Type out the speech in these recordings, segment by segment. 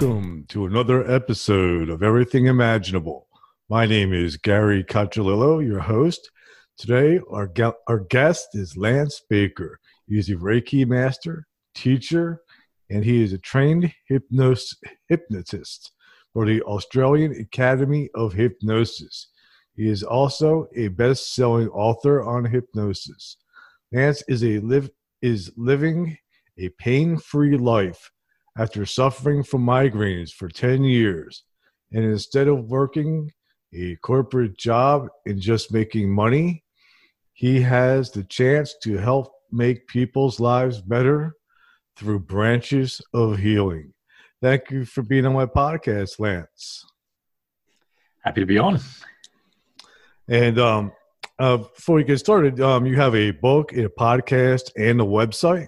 welcome to another episode of Everything Imaginable. My name is Gary Cacciolillo, your host. Today, our, our guest is Lance Baker. He's a Reiki master, teacher, and he is a trained hypnos- hypnotist for the Australian Academy of Hypnosis. He is also a best-selling author on hypnosis. Lance is a live is living a pain-free life after suffering from migraines for 10 years. And instead of working a corporate job and just making money, he has the chance to help make people's lives better through branches of healing. Thank you for being on my podcast, Lance. Happy to be on. And um, uh, before we get started, um, you have a book, a podcast, and a website.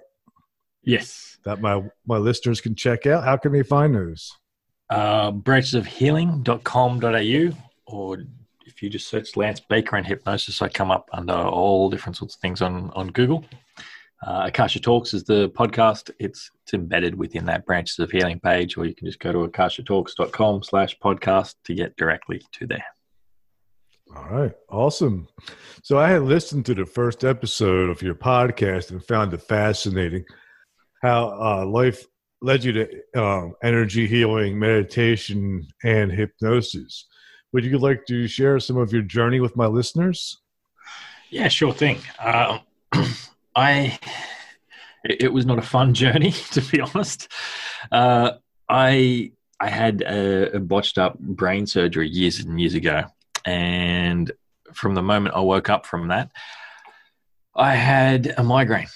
Yes. That my my listeners can check out. How can they find those? Uh, branchesofhealing.com.au or if you just search Lance Baker and hypnosis, I come up under all different sorts of things on, on Google. Uh, Akasha Talks is the podcast. It's, it's embedded within that Branches of Healing page, or you can just go to akashatalks.com slash podcast to get directly to there. All right, awesome. So I had listened to the first episode of your podcast and found it fascinating how uh, life led you to um, energy healing, meditation, and hypnosis. Would you like to share some of your journey with my listeners? Yeah, sure thing. Um, I it was not a fun journey to be honest. Uh, I I had a, a, botched up brain surgery years and years ago, and from the moment I woke up from that, I had a migraine,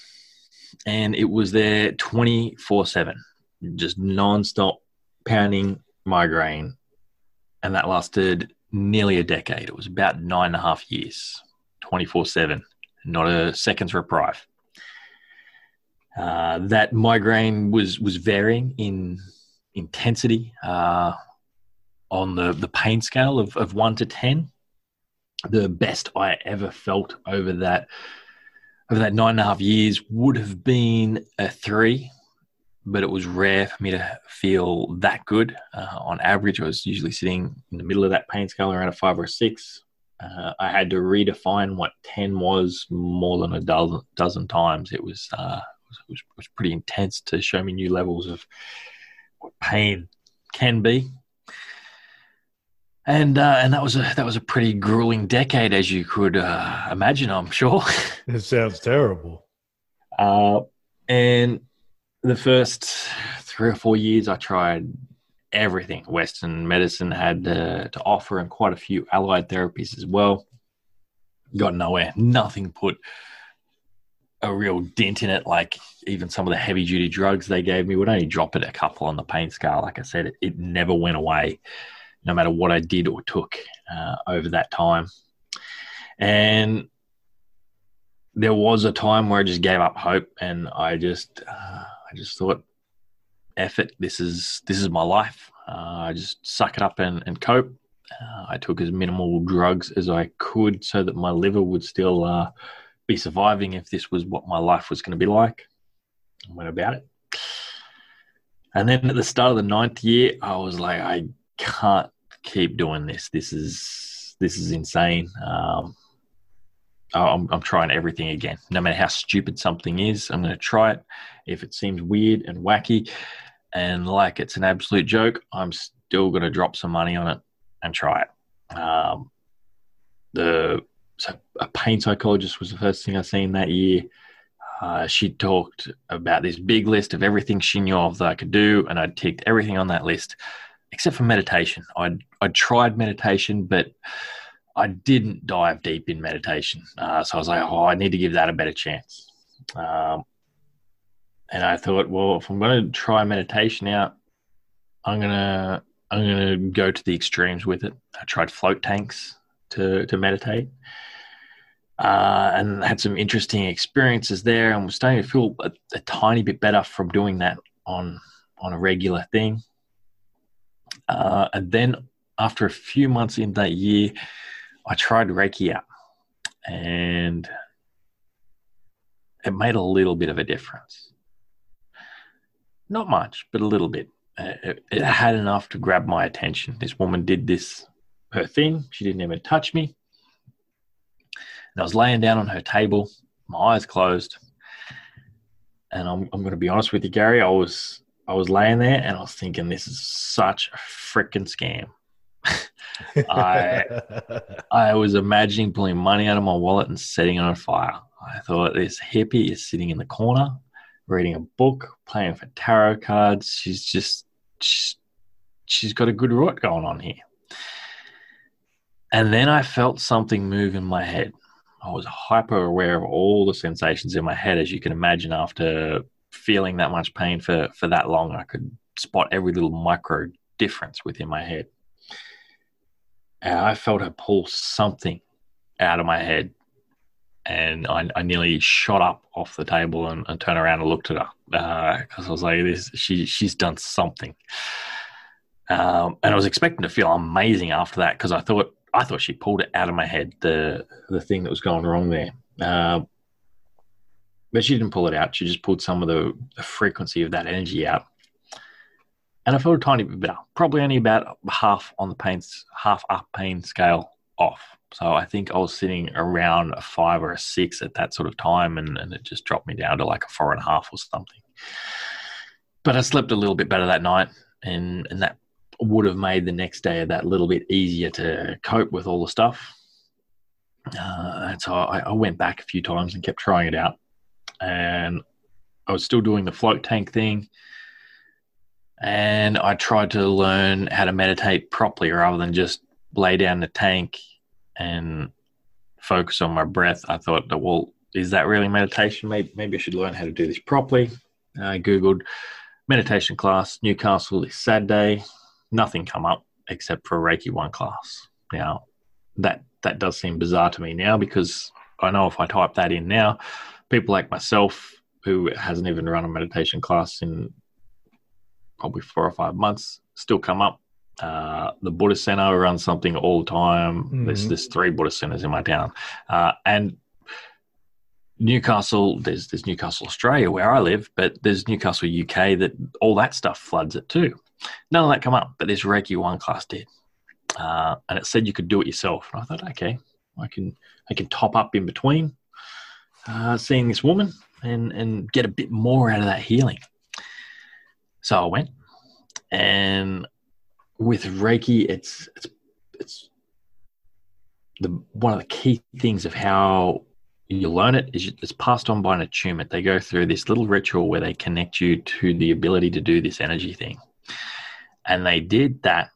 and it was there twenty four seven, just non-stop pounding migraine, and that lasted nearly a decade. It was about nine and a half years, twenty four seven not a second's reprieve. Uh, that migraine was was varying in intensity uh, on the the pain scale of, of one to ten. The best I ever felt over that over that nine and a half years would have been a three, but it was rare for me to feel that good. Uh, on average, I was usually sitting in the middle of that pain scale around a five or a six uh, I had to redefine what 10 was more than a dozen, dozen times. It was, uh, it was, it was pretty intense to show me new levels of what pain can be. And uh, and that was a that was a pretty grueling decade, as you could uh, imagine. I'm sure. it sounds terrible. Uh, and the first three or four years, I tried everything Western medicine had uh, to offer, and quite a few allied therapies as well. Got nowhere. Nothing put a real dent in it. Like even some of the heavy duty drugs they gave me would only drop it a couple on the pain scale. Like I said, it, it never went away, no matter what I did or took uh, over that time. And there was a time where I just gave up hope, and I just, uh, I just thought, effort. This is this is my life. Uh, I just suck it up and, and cope. Uh, I took as minimal drugs as I could so that my liver would still uh, be surviving if this was what my life was going to be like. I went about it. And then at the start of the ninth year, I was like, I can't keep doing this. This is this is insane. Um, I'm, I'm trying everything again. No matter how stupid something is, I'm going to try it. If it seems weird and wacky, and like it's an absolute joke, I'm still going to drop some money on it and try it. Um, the so a pain psychologist was the first thing I seen that year. Uh, she talked about this big list of everything she knew of that I could do, and I ticked everything on that list except for meditation. I'd I tried meditation, but I didn't dive deep in meditation. Uh, so I was like, oh, I need to give that a better chance. Um, and I thought, well, if I'm going to try meditation out, I'm gonna I'm gonna go to the extremes with it. I tried float tanks to to meditate, uh, and had some interesting experiences there, and was starting to feel a, a, tiny bit better from doing that on on a regular thing. Uh, and then after a few months in that year, I tried Reiki out, and it made a little bit of a difference not much, but a little bit. it, it had enough to grab my attention. This woman did this her thing. She didn't even touch me. And I was laying down on her table, my eyes closed. And I'm, I'm going to be honest with you, Gary. I was I was laying there and I was thinking, this is such a freaking scam. I I was imagining pulling money out of my wallet and setting it on fire. I thought this hippie is sitting in the corner, reading a book, playing for tarot cards. She's just she's, she's got a good rot going on here. And then I felt something move in my head. I was hyper aware of all the sensations in my head, as you can imagine. After feeling that much pain for for that long, I could spot every little micro difference within my head. And I felt her pull something out of my head, and I, I nearly shot up off the table and, and turned around and looked at her because uh, I was like, "This, she, she's done something." Um, and I was expecting to feel amazing after that because I thought I thought she pulled it out of my head the the thing that was going wrong there. Uh, but she didn't pull it out. She just pulled some of the, the frequency of that energy out. And I felt a tiny bit better, probably only about half on the pain, half up pain scale off. So I think I was sitting around a five or a six at that sort of time, and, and it just dropped me down to like a four and a half or something. But I slept a little bit better that night, and, and that would have made the next day of that little bit easier to cope with all the stuff. Uh, and so I, I, went back a few times and kept trying it out. And I was still doing the float tank thing. And I tried to learn how to meditate properly rather than just lay down the tank and focus on my breath. I thought, well, is that really meditation? Maybe, maybe I should learn how to do this properly. I Googled meditation class, Newcastle this Saturday nothing come up except for a Reiki one class. Now, that that does seem bizarre to me now because I know if I type that in now, people like myself who hasn't even run a meditation class in probably four or five months still come up. Uh, the Buddhist Center runs something all the time. Mm-hmm. There's there's three Buddhist centers in my town, uh, and Newcastle. There's there's Newcastle Australia where I live, but there's Newcastle UK that all that stuff floods it too. None of that come up, but this Reiki one class did, uh, and it said you could do it yourself. And I thought, okay, I can I can top up in between uh, seeing this woman and and get a bit more out of that healing. So I went, and with Reiki, it's it's it's the one of the key things of how you learn it is it's passed on by an attunement. They go through this little ritual where they connect you to the ability to do this energy thing. And they did that.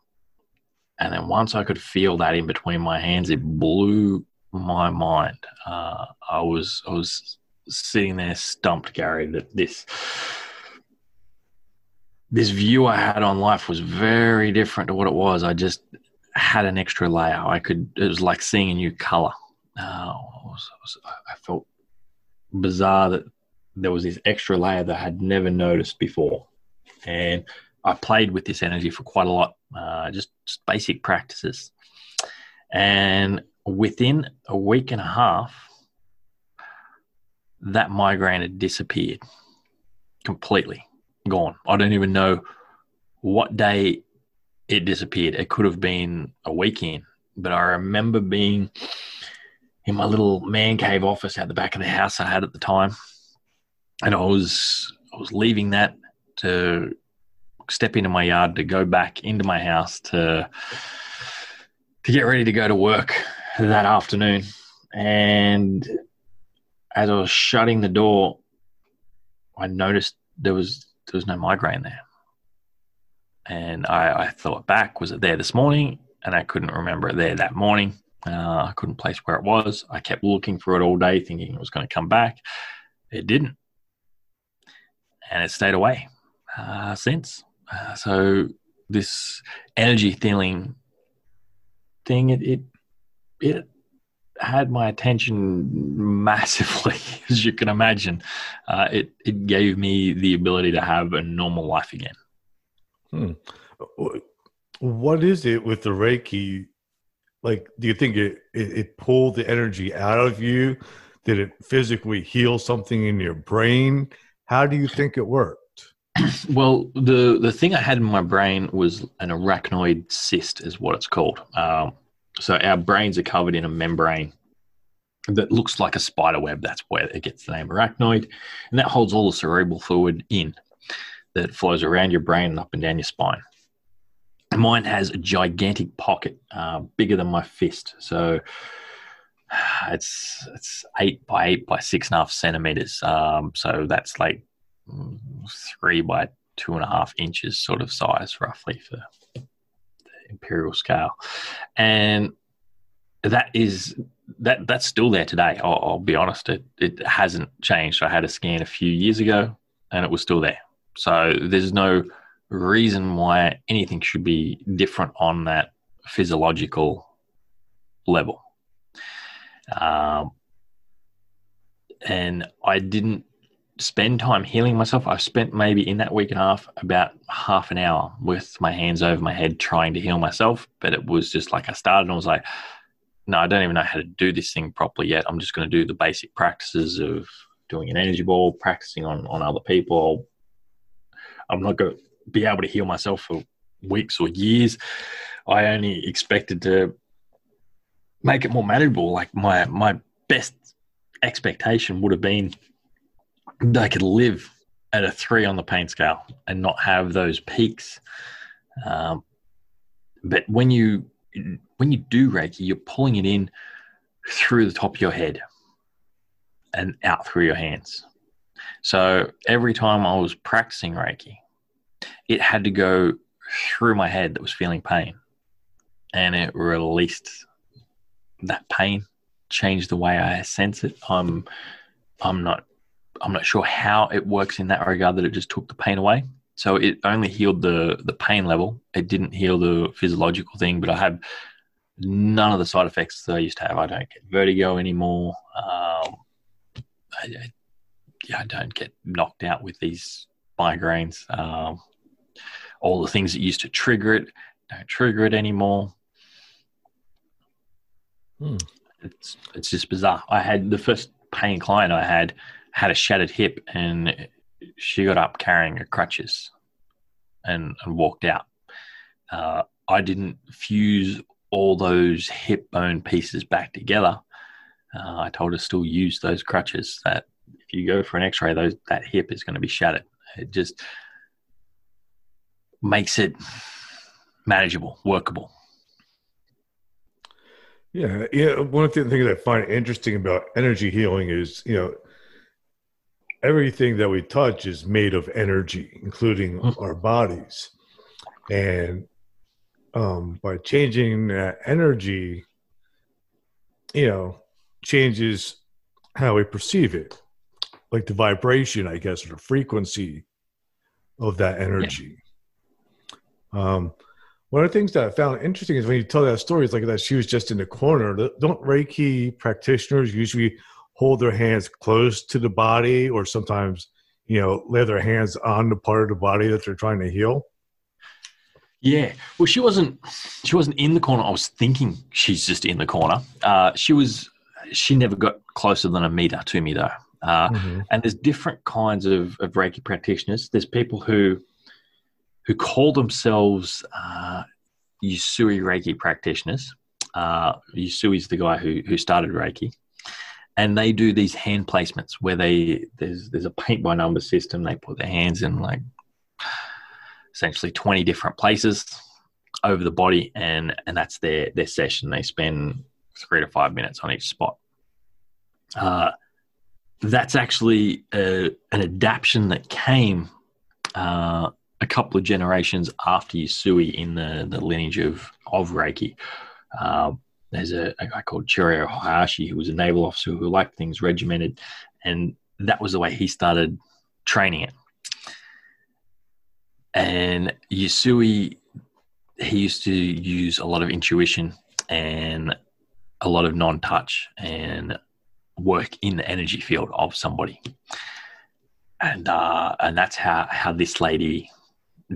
And then once I could feel that in between my hands, it blew my mind. Uh, I was I was sitting there stumped, Gary, that this this view I had on life was very different to what it was. I just had an extra layer. I could it was like seeing a new color. Uh, I, was, I, was, I felt bizarre that there was this extra layer that I had never noticed before, and I played with this energy for quite a lot, uh, just, just basic practices. And within a week and a half, that migraine had disappeared completely, gone. I don't even know what day it disappeared. It could have been a weekend, but I remember being in my little man cave office at the back of the house I had at the time, and I was I was leaving that to step into my yard to go back into my house to to get ready to go to work that afternoon. And as I was shutting the door, I noticed there was there was no migraine there. And I, I thought back, was it there this morning? And I couldn't remember it there that morning. Uh, I couldn't place where it was. I kept looking for it all day, thinking it was going to come back. It didn't. And it stayed away uh, since. Uh, so this energy feeling thing, it, it it had my attention massively, as you can imagine. Uh, it it gave me the ability to have a normal life again. Hmm. What is it with the Reiki? Like, do you think it, it, it pulled the energy out of you? Did it physically heal something in your brain? How do you think it worked? well, the the thing I had in my brain was an arachnoid cyst, is what it's called. Um, so our brains are covered in a membrane that looks like a spider web. That's where it gets the name arachnoid, and that holds all the cerebral fluid in that flows around your brain and up and down your spine. Mine has a gigantic pocket, uh, bigger than my fist. So it's it's eight by eight by six and a half centimeters. Um, so that's like three by two and a half inches sort of size, roughly for imperial scale, and that is that that's still there today. I'll, I'll be honest; it it hasn't changed. I had a scan a few years ago, and it was still there. So there's no reason why anything should be different on that physiological level. Um, and I didn't spend time healing myself. I spent maybe in that week and a half about half an hour with my hands over my head trying to heal myself. But it was just like I started and I was like, no, I don't even know how to do this thing properly yet. I'm just going to do the basic practices of doing an energy ball, practicing on, on other people. I'm not going to be able to heal myself for weeks or years. I only expected to make it more manageable. Like my my best expectation would have been I could live at a three on the pain scale and not have those peaks. Um, but when you when you do Reiki, you're pulling it in through the top of your head and out through your hands. So every time I was practicing Reiki, it had to go through my head that was feeling pain and it released that pain, changed the way I sense it. I'm I'm not I'm not sure how it works in that regard that it just took the pain away. So it only healed the the pain level. It didn't heal the physiological thing, but I have none of the side effects that I used to have. I don't get vertigo anymore. Um, I, I, yeah, I don't get knocked out with these migraines. Um, all the things that used to trigger it don't trigger it anymore. Hmm. It's it's just bizarre. I had the first paying client I had had a shattered hip and she got up carrying her crutches and, and walked out. Uh, I didn't fuse all those hip bone pieces back together. Uh, I told her still use those crutches. That if you go for an X-ray, those that hip is going to be shattered. It just makes it manageable, workable. Yeah, yeah. One of the things I find interesting about energy healing is, you know, everything that we touch is made of energy, including mm. our bodies, and um, by changing that energy, you know, changes how we perceive it, like the vibration, I guess, or the frequency of that energy. Yeah. Um, one of the things that I found interesting is when you tell that story, it's like that she was just in the corner. Don't Reiki practitioners usually hold their hands close to the body or sometimes, you know, lay their hands on the part of the body that they're trying to heal? Yeah. Well, she wasn't. She wasn't in the corner. I was thinking she's just in the corner. Uh, she was. She never got closer than a meter to me though. Uh, mm-hmm. And there's different kinds of, of Reiki practitioners. There's people who who call themselves uh, Usui Reiki practitioners. Uh, Usui is the guy who who started Reiki, and they do these hand placements where they there's there's a paint by number system. They put their hands in like essentially twenty different places over the body, and and that's their their session. They spend three to five minutes on each spot. Uh, that's actually a, an adaptation that came uh, a couple of generations after Usui in the, the lineage of, of Reiki. Uh, there's a, a, guy called Chujiro Hayashi who was a naval officer who liked things regimented, and that was the way he started training it. And Usui, he used to use a lot of intuition and a lot of non-touch and work in the energy field of somebody. And uh, and that's how how this lady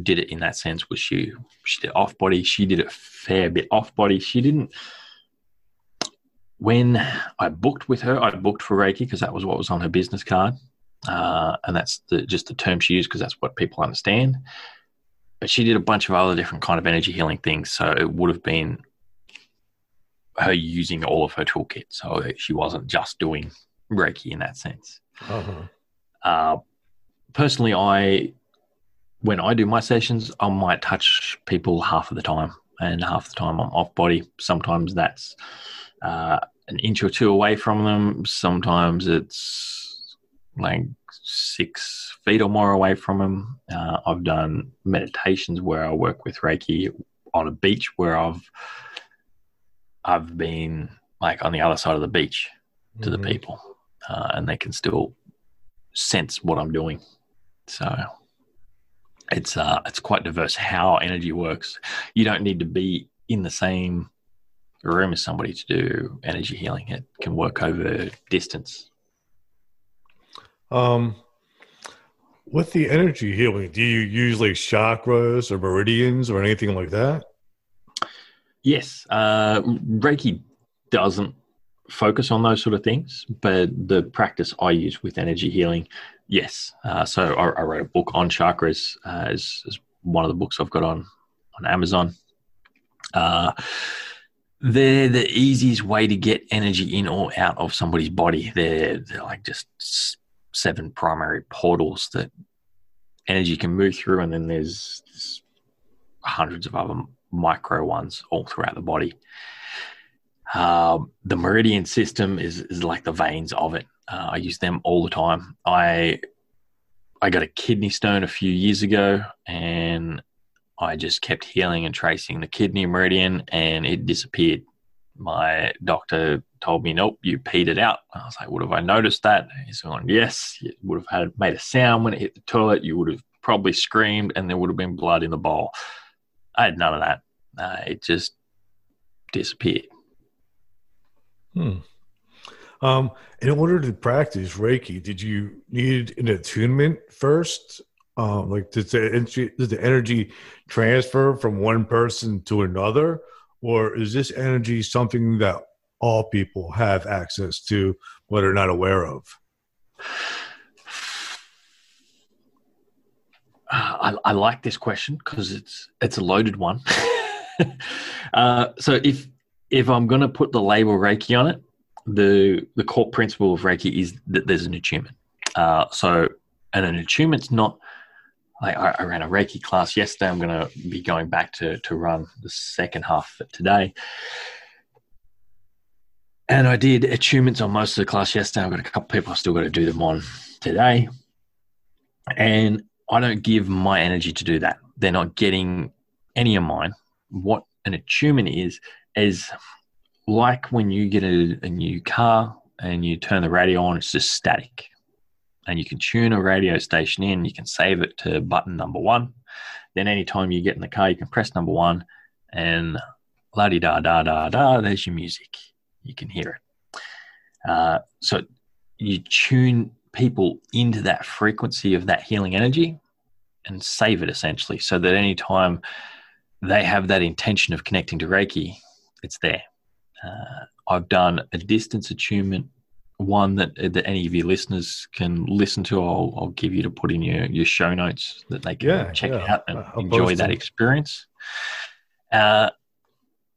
did it in that sense was she she did off body she did a fair bit off body she didn't when i booked with her i booked for reiki because that was what was on her business card uh, and that's the, just the term she used because that's what people understand. But she did a bunch of other different kind of energy healing things, so it would have been her using all of her toolkit. So she wasn't just doing Reiki in that sense. Uh-huh. Uh, personally, I when I do my sessions, I might touch people half of the time, and half the time I'm off body. Sometimes that's uh, an inch or two away from them. Sometimes it's like six feet or more away from them. Uh, I've done meditations where I work with Reiki on a beach where I've I've been like on the other side of the beach to mm-hmm. the people, uh, and they can still sense what I'm doing. So it's uh, it's quite diverse how energy works. You don't need to be in the same room as somebody to do energy healing. It can work over distance. Um, with the energy healing, do you use like chakras or meridians or anything like that? Yes, uh, Reiki doesn't focus on those sort of things, but the practice I use with energy healing, yes. Uh, so I, I, wrote a book on chakras uh, one of the books I've got on on Amazon. Uh, they're the easiest way to get energy in or out of somebody's body. They're, they're like just seven primary portals that energy can move through, and then there's, hundreds of other micro ones all throughout the body. Um, the meridian system is, is like the veins of it. Uh, I use them all the time. I I got a kidney stone a few years ago, and I just kept healing and tracing the kidney meridian, and it disappeared. My doctor told me, "Nope, you peed it out." I was like, "Would have I noticed that?" He's going, "Yes, it would have had made a sound when it hit the toilet. You would have probably screamed, and there would have been blood in the bowl." I had none of that. Uh, it just disappeared. Hmm. Um, in order to practice Reiki, did you need an attunement first? Um, like, does the energy does the energy transfer from one person to another, or is this energy something that all people have access to, but are not aware of? I, I, like this question because it's it's a loaded one. uh, so if if I'm going to put the label Reiki on it, the the core principle of Reiki is that there's an attunement. Uh, so, and an attunement's not. I, I ran a Reiki class yesterday. I'm going to be going back to to run the second half today. And I did attunements on most of the class yesterday. I've got a couple people I've still got to do them on today. And I don't give my energy to do that. They're not getting any of mine. What an attunement is, is like when you get a, a new car and you turn the radio on, it's just static. And you can tune a radio station in, you can save it to button number one. Then anytime you get in the car, you can press number one and la di da da da da, there's your music. You can hear it. Uh, so you tune people into that frequency of that healing energy and save it essentially so that anytime they have that intention of connecting to Reiki, it's there. Uh, I've done a distance attunement, one that, that any of your listeners can listen to. I'll, I'll give you to put in your, your show notes that they can yeah, check yeah. out and I'll enjoy that experience. Uh,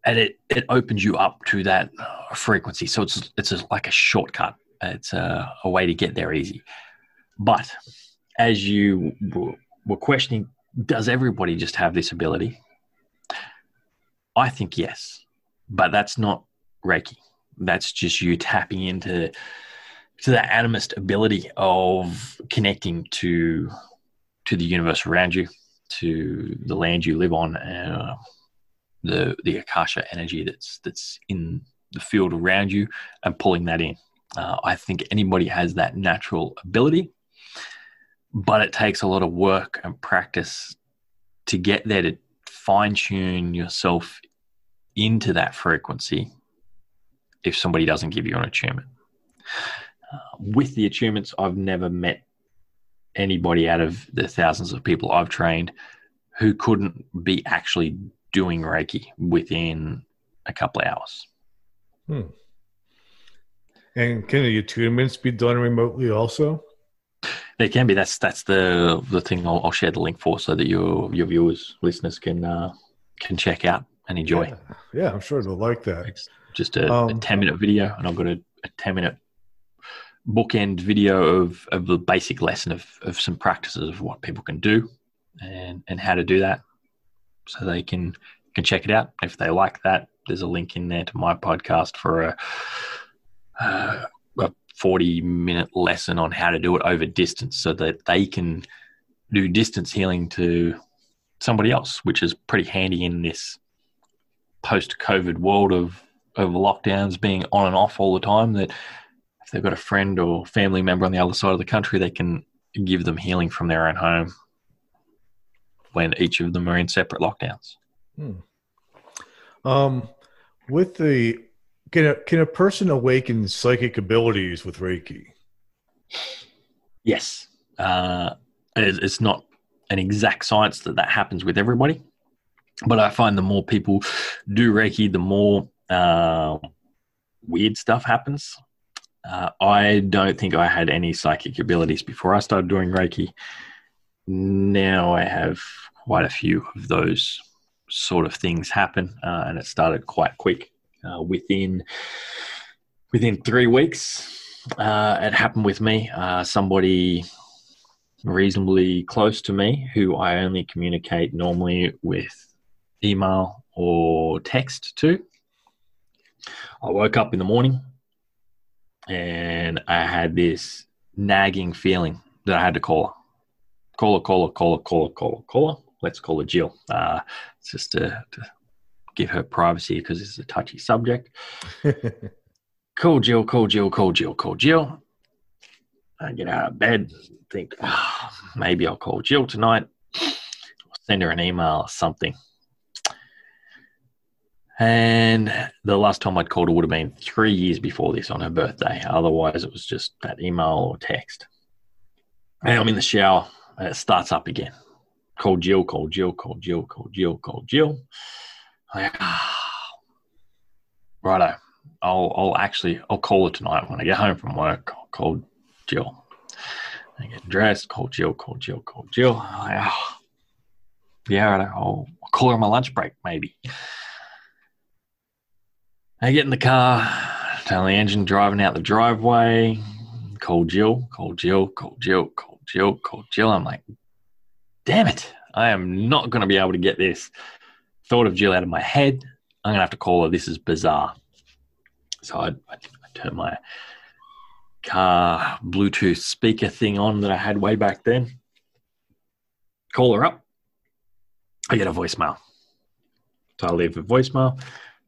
and it, it opens you up to that frequency. So it's it's a, like a shortcut. It's a, a way to get there easy. But as you were questioning, does everybody just have this ability? I think yes, but that's not Reiki. That's just you tapping into to the animist ability of connecting to to the universe around you, to the land you live on, and uh, the the akasha energy that's that's in the field around you, and pulling that in. Uh, I think anybody has that natural ability, but it takes a lot of work and practice to get there to fine tune yourself into that frequency if somebody doesn't give you an attunement. Uh, with the attunements, I've never met anybody out of the thousands of people I've trained who couldn't be actually doing Reiki within a couple of hours. Hmm. And can the attunements be done remotely also? There can be. That's that's the the thing. I'll, I'll share the link for so that your your viewers, listeners can uh, can check out and enjoy. Yeah, yeah I'm sure they'll like that. It's just a, Um, a ten minute video, and I've got a, a ten minute bookend video of of the basic lesson of of some practices of what people can do and and how to do that, so they can can check it out. If they like that, there's a link in there to my podcast for a. Uh, a 40 minute lesson on how to do it over distance so that they can do distance healing to somebody else, which is pretty handy in this post COVID world of, of lockdowns being on and off all the time. That if they've got a friend or family member on the other side of the country, they can give them healing from their own home when each of them are in separate lockdowns. Um, with the can a can a person awaken psychic abilities with Reiki? Yes. Uh, it's not an exact science that that happens with everybody. But I find the more people do Reiki, the more uh, weird stuff happens. Uh, I don't think I had any psychic abilities before I started doing Reiki. Now I have quite a few of those sort of things happen, uh, and it started quite quick. Uh, within within three weeks, uh, it happened with me. Uh, somebody reasonably close to me, who I only communicate normally with email or text to. I woke up in the morning and I had this nagging feeling that I had to call her. Call her, call her, call her, call her, call her, call her. Let's call her Jill. Uh, it's just to, to give her privacy because it's a touchy subject. Call Jill, call Jill, call Jill, call Jill. I get out of bed, think, "Ah, maybe I'll call Jill tonight. Send her an email or something. And the last time I'd called her would have been three years before this on her birthday. Otherwise, it was just that email or text. And I'm in the shower and it starts up again. Call Jill, call Jill, call Jill, call Jill, call Jill. Like, ah, righto. I'll, I'll actually, I'll call her tonight when I get home from work. I'll call Jill. I get dressed, call Jill, call Jill, call Jill. Like, ah, yeah, righto. I'll, I'll call her on my lunch break, maybe. I get in the car, turn the engine, driving out the driveway. Call Jill, call Jill, call Jill, call Jill, call Jill. I'm like, damn it, I am not going to be able to get this thought of Jill out of my head. I'm going to have to call her. This is bizarre. So I, I, I turn my car Bluetooth speaker thing on that I had way back then. Call her up. I get a voicemail. So I leave a voicemail.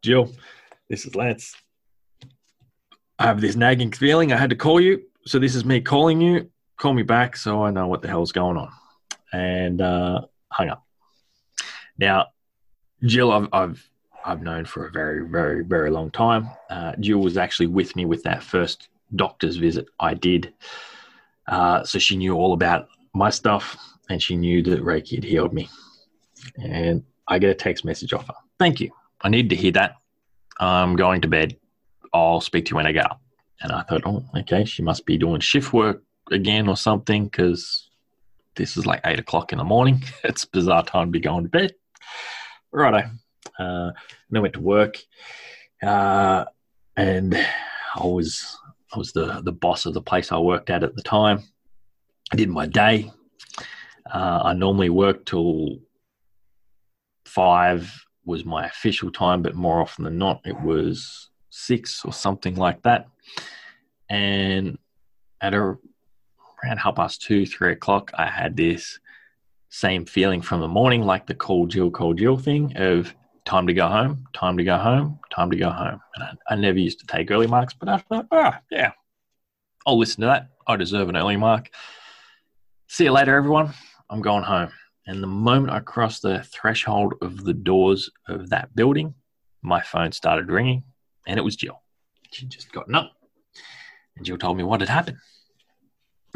Jill, this is Lance. I have this nagging feeling I had to call you. So this is me calling you. Call me back so I know what the hell's going on. And uh, hung up. Now, Jill, I've, I've I've known for a very, very, very long time. Uh, Jill was actually with me with that first doctor's visit I did. Uh, so she knew all about my stuff and she knew that Reiki had healed me. And I get a text message off her. Thank you. I needed to hear that. I'm going to bed. I'll speak to you when I up. And I thought, oh, okay, she must be doing shift work again or something because this is like eight o'clock in the morning. it's a bizarre time to be going to bed. Righto. Uh, and I went to work, uh, and I was I was the the boss of the place I worked at at the time. I did my day. Uh, I normally work till five was my official time, but more often than not, it was six or something like that. And at a, around half past two, three o'clock, I had this same feeling from the morning, like the call Jill, call Jill thing of time to go home, time to go home, time to go home. And I, I never used to take early marks, but I thought, ah, yeah, I'll listen to that. I deserve an early mark. See you later, everyone. I'm going home. And the moment I crossed the threshold of the doors of that building, my phone started ringing, and it was Jill. She'd just gotten up, and Jill told me what had happened.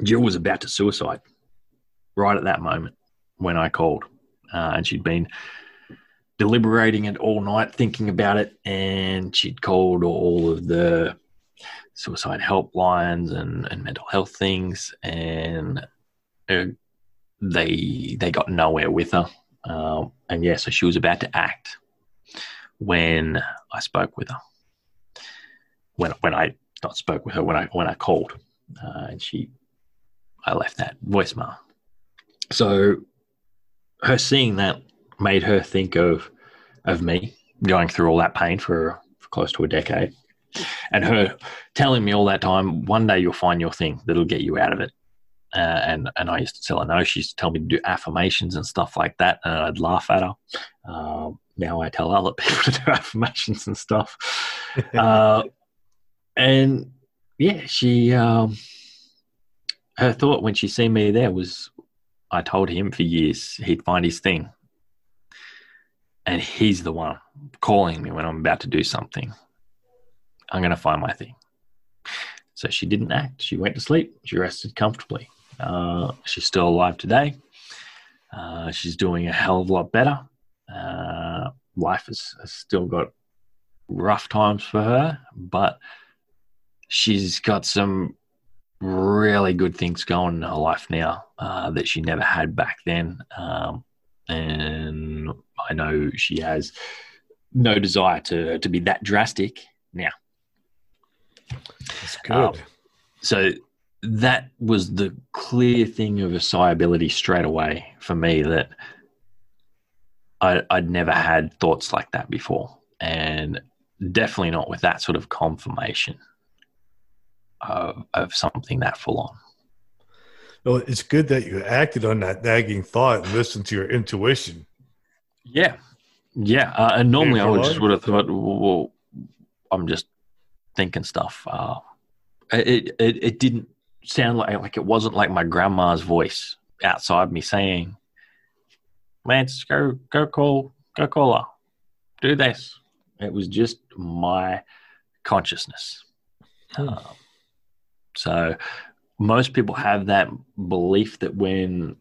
Jill was about to suicide right at that moment when I called, uh, and she'd been deliberating it all night, thinking about it, and she'd called all of the suicide helplines and, and mental health things, and they they got nowhere with her, um, and yeah, so she was about to act when I spoke with her. When when I not spoke with her when I when I called, uh, and she, I left that voicemail. So her seeing that made her think of of me going through all that pain for, for close to a decade, and her telling me all that time, one day you'll find your thing that'll get you out of it. Uh, and and I used to tell her no. She used to tell me to do affirmations and stuff like that, and I'd laugh at her. Um, now I tell other people to do affirmations and stuff. uh, and yeah, she um, her thought when she seen me there was, I told him for years he'd find his thing, and he's the one calling me when I'm about to do something. I'm going to find my thing. So she didn't act. She went to sleep. She rested comfortably. Uh, she's still alive today. Uh, she's doing a hell of a lot better. Uh, life has, has, still got rough times for her, but she's got some really good things going in her life now uh, that she never had back then. Um, and I know she has no desire to, to be that drastic now. That's good. Um, so that was the clear thing of ability straight away for me that I, I'd never had thoughts like that before. And definitely not with that sort of confirmation of, of something that full on. Well, it's good that you acted on that nagging thought and listened to your intuition. Yeah. Yeah. Uh, and normally I would just would have thought, well, I'm just thinking stuff. Uh, it, it, it didn't sound like like it wasn't like my grandma's voice outside me saying, "Lance, go go call go call her, do this." It was just my consciousness. Hmm. Um, so most people have that belief that when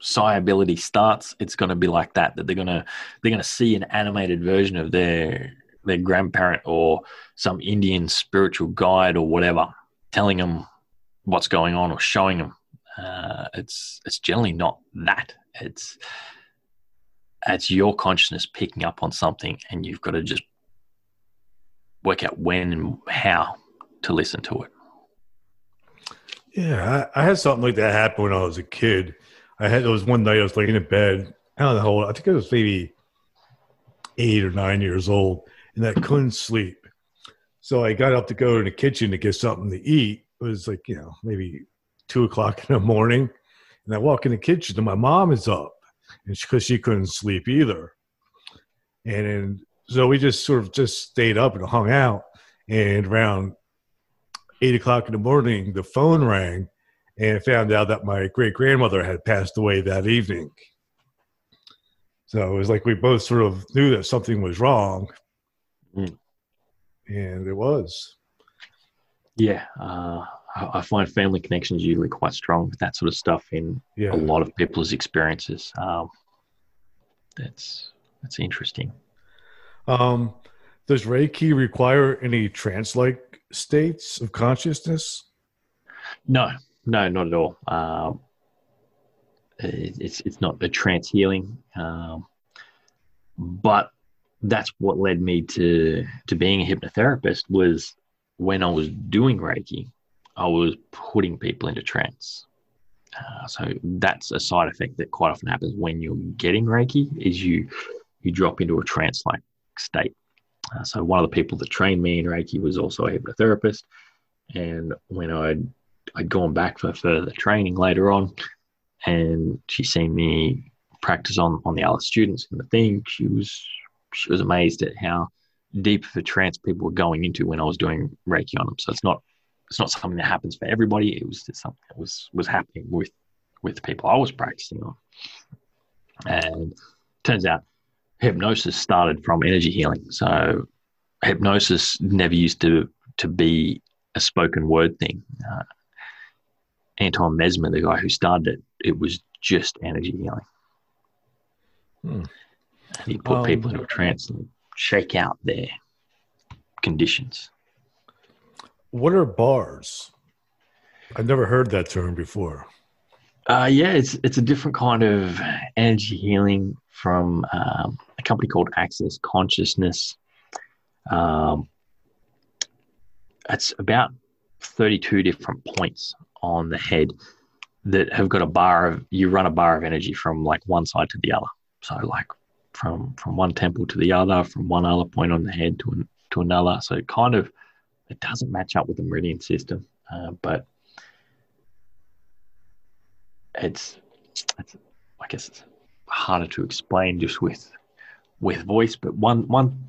psi ability starts, it's going to be like that. That they're gonna they're gonna see an animated version of their their grandparent or some Indian spiritual guide or whatever telling them what's going on or showing them. Uh, it's it's generally not that. It's it's your consciousness picking up on something, and you've got to just work out when and how to listen to it. Yeah, I, I had something like that happen when I was a kid. I had there was one night I was laying in bed. I don't know. I think I was maybe eight or nine years old, and I couldn't sleep. So I got up to go to the kitchen to get something to eat. It was like, you know, maybe two o'clock in the morning. And I walk in the kitchen and my mom is up and because she, she, couldn't sleep either. And, and so we just sort of just stayed up and hung out. And around eight o'clock in the morning, the phone rang and found out that my great grandmother had passed away that evening. So it was like we both sort of knew that something was wrong. Mm and it was. Yeah, uh, I find family connections usually quite strong with that sort of stuff in yeah. a lot of people's experiences. Um, that's that's interesting. Um, does Reiki require any trance-like states of consciousness? No, no, not at all. Um, it's it's not a trance healing, um, but that's what led me to to being a hypnotherapist was when I was doing Reiki, I was putting people into trance. Uh, so that's a side effect that quite often happens when you're getting Reiki is you you drop into a trance like state. Uh, so one of the people that trained me in Reiki was also a hypnotherapist, and when I'd I'd gone back for further training later on, and she seen me practice on on the other students in the thing, she was she was amazed at how deep of a trance people were going into when I was doing Reiki on them. So it's not it's not something that happens for everybody. It was just something that was was happening with with people I was practicing on. And turns out hypnosis started from energy healing. So hypnosis never used to to be a spoken word thing. Uh, Anton Mesmer, the guy who started it, it was just energy healing. Hmm. You put um, people into a trance and shake out their conditions. What are bars? I've never heard that term before. Uh, yeah, it's it's a different kind of energy healing from um, a company called Access Consciousness. Um, it's about 32 different points on the head that have got a bar of you run a bar of energy from like one side to the other. So like from from one temple to the other, from one other point on the head to an, to another. So it kind of it doesn't match up with the meridian system, uh, but it's, it's I guess it's harder to explain just with with voice. But one one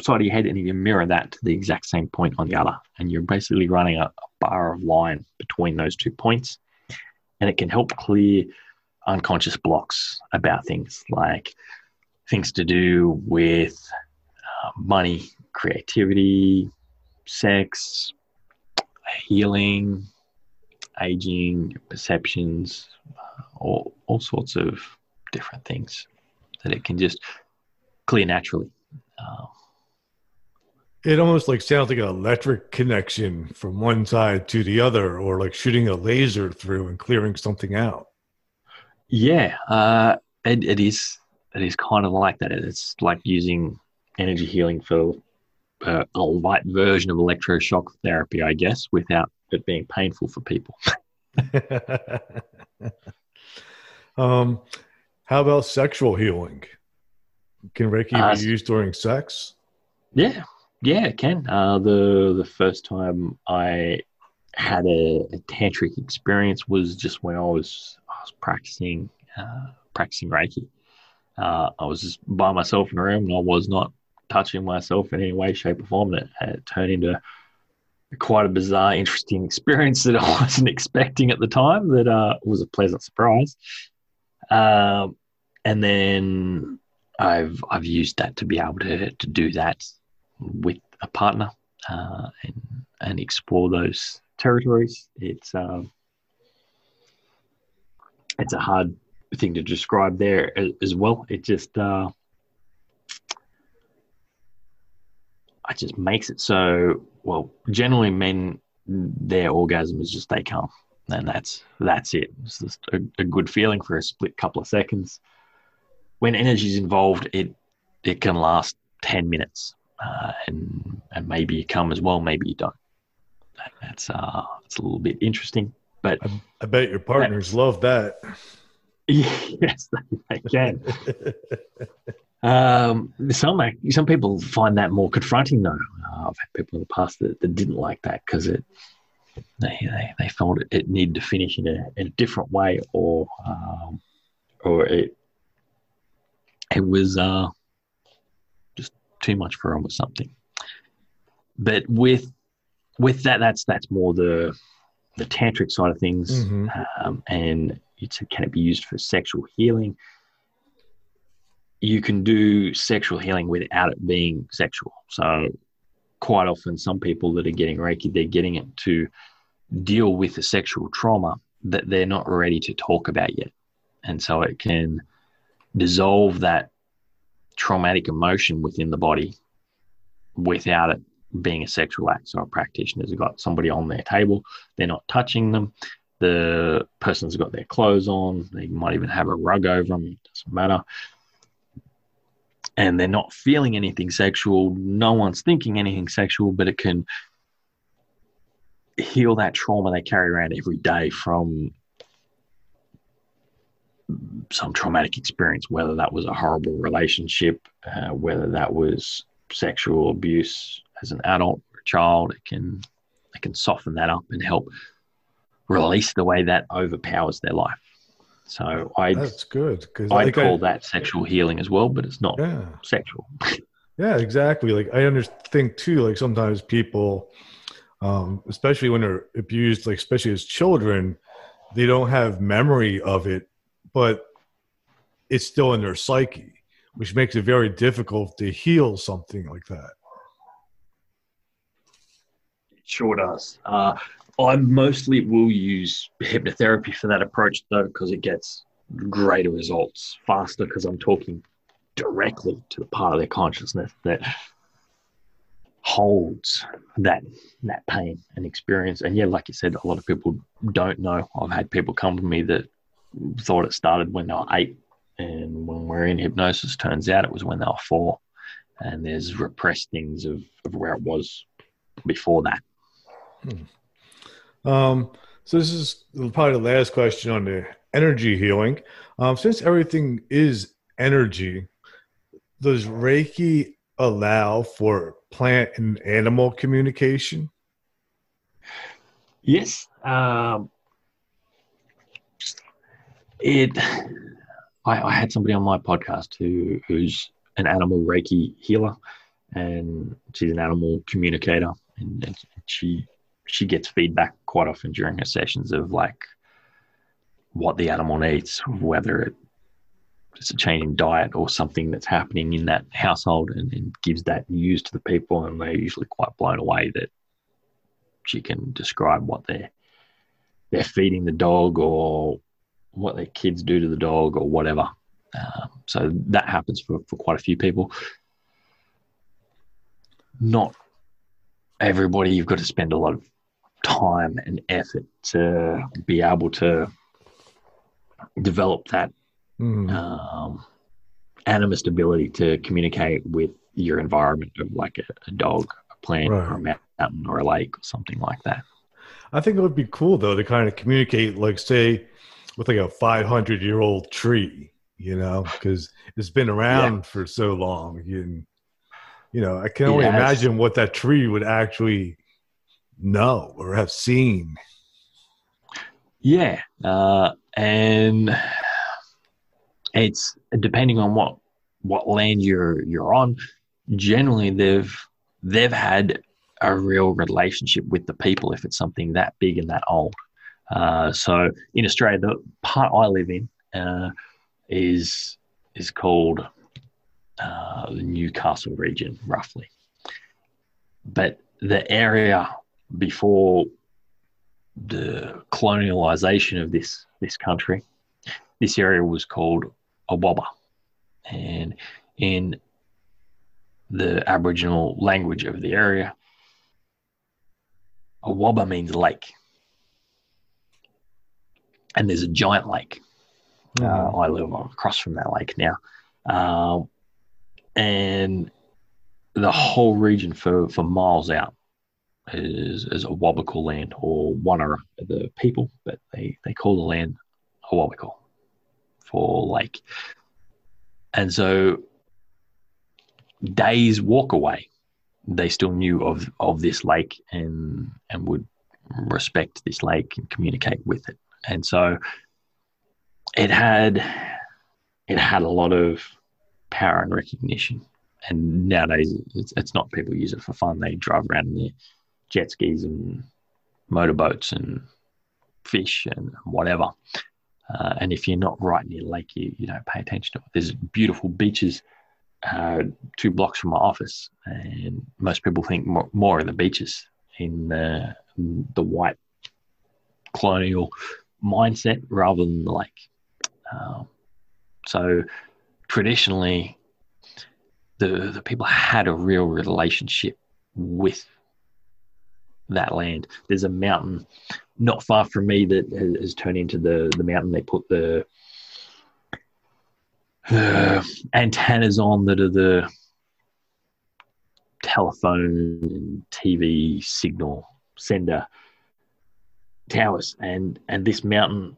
side of your head, and you mirror that to the exact same point on the other, and you're basically running a, a bar of line between those two points, and it can help clear unconscious blocks about things like things to do with uh, money, creativity, sex, healing, aging, perceptions, uh, all, all sorts of different things that it can just clear naturally. Uh, it almost like sounds like an electric connection from one side to the other, or like shooting a laser through and clearing something out. Yeah, uh, it, it is. It is kind of like that. It's like using energy healing for uh, a light version of electroshock therapy, I guess, without it being painful for people. um, how about sexual healing? Can Reiki uh, be used during sex? Yeah, yeah, it can. Uh, the the first time I had a, a, tantric experience was just when I was I was practicing uh, practicing Reiki. Uh, I was just by myself in a room and I was not touching myself in any way, shape, or form. And it, it turned into quite a bizarre, interesting experience that I wasn't expecting at the time. That uh, was a pleasant surprise. Um, and then I've I've used that to be able to to do that with a partner uh, and and explore those territories. It's um, it's a hard thing to describe there as, well. It just uh, it just makes it so well. Generally, men their orgasm is just they come, and that's that's it. It's just a, a good feeling for a split couple of seconds. When energy is involved, it it can last ten minutes uh, and and maybe you come as well, maybe you don't. That's uh, it's a little bit interesting, but I, I bet your partners love that. Yes, they, can. um, some some people find that more confronting, though. Uh, I've had people in the past that, that didn't like that because it they, they, they felt it, it, needed to finish in a, in a different way, or um, or it it was uh, just too much for them or something. But with with that, that's that's more the the tantric side of things, mm-hmm. um, and it's, can it be used for sexual healing? You can do sexual healing without it being sexual. So, quite often, some people that are getting Reiki, they're getting it to deal with the sexual trauma that they're not ready to talk about yet, and so it can dissolve that traumatic emotion within the body without it being a sexual act. So a practitioner's got somebody on their table, they're not touching them. The person's got their clothes on, they might even have a rug over them, it doesn't matter. And they're not feeling anything sexual. No one's thinking anything sexual, but it can heal that trauma they carry around every day from some traumatic experience, whether that was a horrible relationship, uh, whether that was sexual abuse as an adult or a child, it can it can soften that up and help release the way that overpowers their life. So I that's good because I call I, that sexual healing as well, but it's not yeah. sexual. yeah, exactly. Like I understand think too. Like sometimes people, um, especially when they're abused, like especially as children, they don't have memory of it but it's still in their psyche, which makes it very difficult to heal something like that. It sure does. Uh, I mostly will use hypnotherapy for that approach, though, because it gets greater results faster because I'm talking directly to the part of their consciousness that holds that that pain and experience. And yeah, like you said, a lot of people don't know. I've had people come to me that thought it started when they were eight, and when we're in hypnosis, turns out it was when they were four, and there's repressed things of, of where it was before that. Hmm. Um, so this is probably the last question on the energy healing. Um, since everything is energy, does Reiki allow for plant and animal communication? Yes. Um, it. I, I, had somebody on my podcast who who's an animal Reiki healer, and she's an animal communicator, and, and she she gets feedback quite often during her sessions of like what the animal needs, whether it's a change in diet or something that's happening in that household and, and, gives that news to the people. And they're usually quite blown away that she can describe what they're they're feeding the dog or what their kids do to the dog or whatever. Um, so that happens for, for quite a few people. Not everybody you've got to spend a lot of time and effort to be able to develop that mm. um, animist ability to communicate with your environment of like a, a dog, a plant, right. or a mountain, or a lake, or something like that. I think it would be cool though to kind of communicate, like say, with like a 500 year old tree, you know, because it's been around yeah. for so long. You, you know, I can only yeah, imagine what that tree would actually know or have seen. Yeah, uh, and it's depending on what what land you're you're on. Generally, they've they've had a real relationship with the people if it's something that big and that old. Uh, so in Australia, the part I live in uh, is is called uh, the Newcastle region, roughly. But the area before the colonialisation of this this country, this area was called Awaba. And in the Aboriginal language of the area, Awaba means lake. And there's a giant lake. Mm. Uh, I live across from that lake now. Uh, and the whole region for, for miles out is, is Awabakal land or Wanara, the people, but they, they call the land Awabakal for lake. And so days walk away, they still knew of, of this lake and and would respect this lake and communicate with it. And so it had it had a lot of power and recognition. And nowadays, it's, it's not people use it for fun. They drive around in their jet skis and motorboats and fish and whatever. Uh, and if you're not right near the lake, you, you don't pay attention to it. There's beautiful beaches uh, two blocks from my office, and most people think more, more of the beaches in the, the white colonial mindset rather than the lake. Um, so traditionally, the the people had a real relationship with that land. There's a mountain not far from me that has, turned into the the mountain they put the uh, antennas on that are the telephone and TV signal sender towers, and and this mountain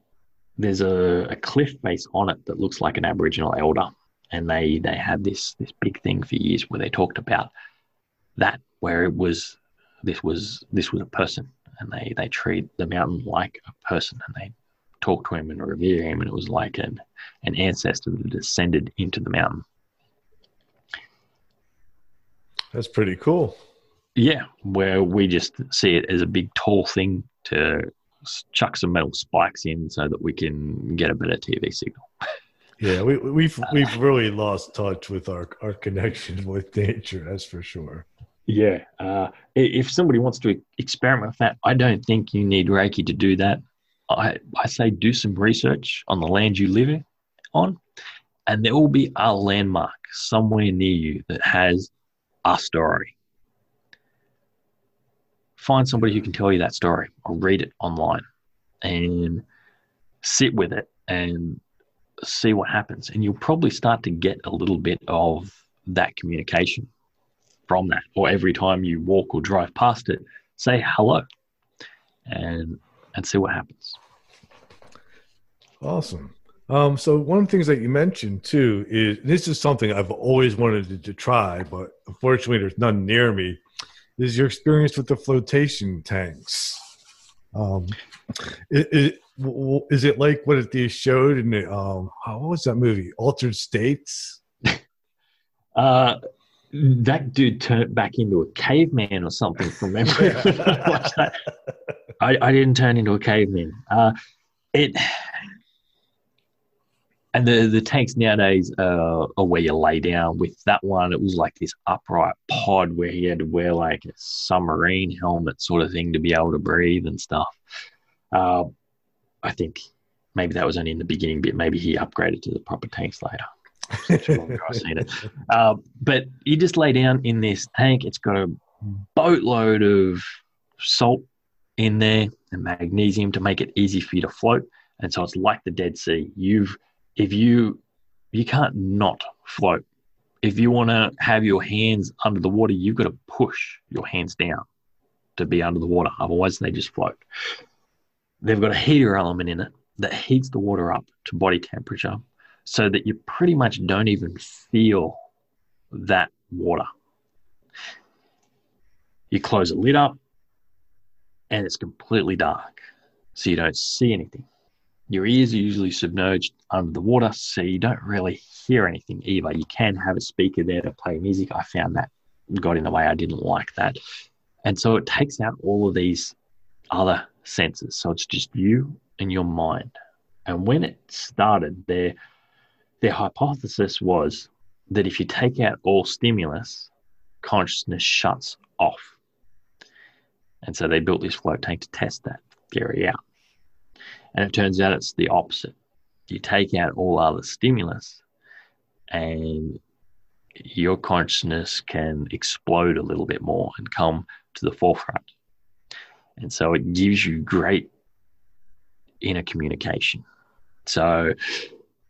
there's a, a cliff face on it that looks like an Aboriginal elder, and they they had this this big thing for years where they talked about that where it was this was this was a person and they they treat the mountain like a person and they talk to him and revere him and it was like an an ancestor that descended into the mountain. That's pretty cool. Yeah where we just see it as a big tall thing to chuck some metal spikes in so that we can get a better tv signal. Yeah we, we've uh. we've really lost touch with our our connection with nature that's for sure yeah. Uh, if somebody wants to experiment with that, I don't think you need Reiki to do that. I, I say do some research on the land you live on, and there will be a landmark somewhere near you that has a story. Find somebody who can tell you that story or read it online and sit with it and see what happens. And you'll probably start to get a little bit of that communication from that. Or every time you walk or drive past it, say hello and and see what happens. Awesome. Um, so one of the things that you mentioned too is this is something I've always wanted to, to try, but unfortunately there's none near me. Is your experience with the flotation tanks? Um, it, it, is it like what they showed in the um, what was that movie? Altered States. uh, that dude turned back into a caveman or something from memory. I, I, didn't turn into a caveman. Uh, it and the the tanks nowadays uh, are where you lay down. With that one, it was like this upright pod where he had to wear like a submarine helmet sort of thing to be able to breathe and stuff. Uh, I think maybe that was only in the beginning bit. Maybe he upgraded to the proper tanks later. I've seen it. Uh, but you just lay down in this tank. It's got a boatload of salt in there and magnesium to make it easy for you to float. And so it's like the Dead Sea. You've if you you can't not float. If you want to have your hands under the water, you've got to push your hands down to be under the water. Otherwise, they just float. They've got a heater element in it that heats the water up to body temperature so that you pretty much don't even feel that water. You close the lid up and it's completely dark, so you don't see anything. Your ears are usually submerged under the water, so you don't really hear anything either. You can have a speaker there to play music. I found that got in the way. I didn't like that. And so it takes out all of these other senses. So it's just you and your mind. And when it started, their, their hypothesis was that if you take out all stimulus, consciousness shuts off. And so they built this float tank to test that theory out. And it turns out it's the opposite. You take out all other stimulus and your consciousness can explode a little bit more and come to the forefront. And so it gives you great inner communication. So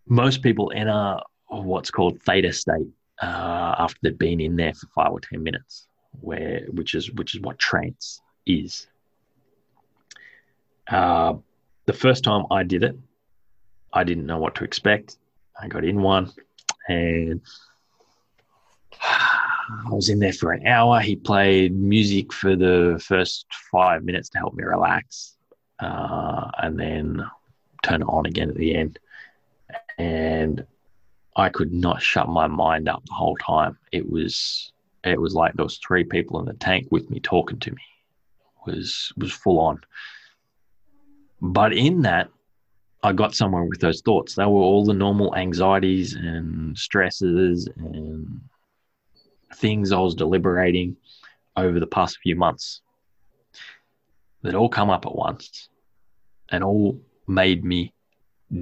most people enter what's called theta state uh, after they've been in there for five or ten minutes, where which is which is what trance is. Uh, the first time I did it, I didn't know what to expect. I got in one and I was in there for an hour. He played music for the first five minutes to help me relax, uh, and then turn it on again at the end. And I could not shut my mind up the whole time. It was it was like there was three people in the tank with me talking to me. It was was full on. But in that, I got somewhere with those thoughts. They were all the normal anxieties and stresses and things I was deliberating over the past few months that all come up at once and all made me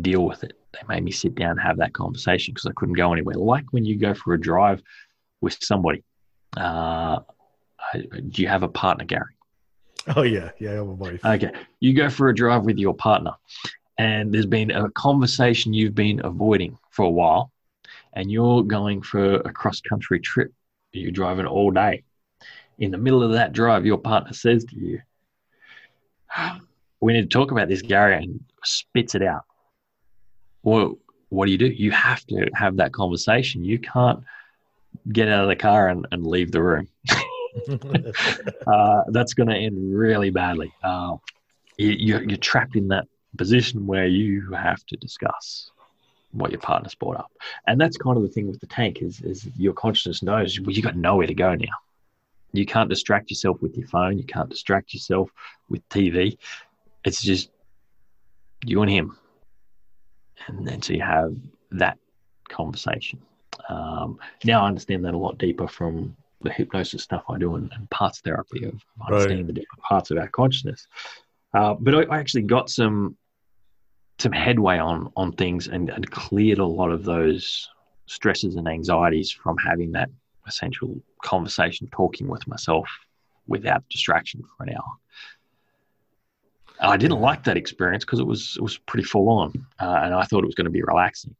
deal with it. They made me sit down and have that conversation because I couldn't go anywhere. Like when you go for a drive with somebody. Uh, do you have a partner, Gary? Oh yeah, yeah, I have a wife. Okay, you go for a drive with your partner, and there's been a conversation you've been avoiding for a while, and you're going for a cross country trip. You're driving all day. In the middle of that drive, your partner says to you, "We need to talk about this, Gary," and spits it out. Well, what do you do? You have to have that conversation. You can't get out of the car and, and leave the room. uh, that's going to end really badly. Uh, you, you're trapped in that position where you have to discuss what your partner's brought up. And that's kind of the thing with the tank is, is your consciousness knows well, you got nowhere to go now. You can't distract yourself with your phone. You can't distract yourself with TV. It's just you and him. And then so you have that conversation. Um, now I understand that a lot deeper from the hypnosis stuff I do and, and parts therapy of understanding right. the different parts of our consciousness. Uh, but I, I, actually got some some headway on on things and, and cleared a lot of those stresses and anxieties from having that essential conversation, talking with myself without distraction for an hour. I didn't like that experience because it was it was pretty full on, uh, and I thought it was going to be relaxing.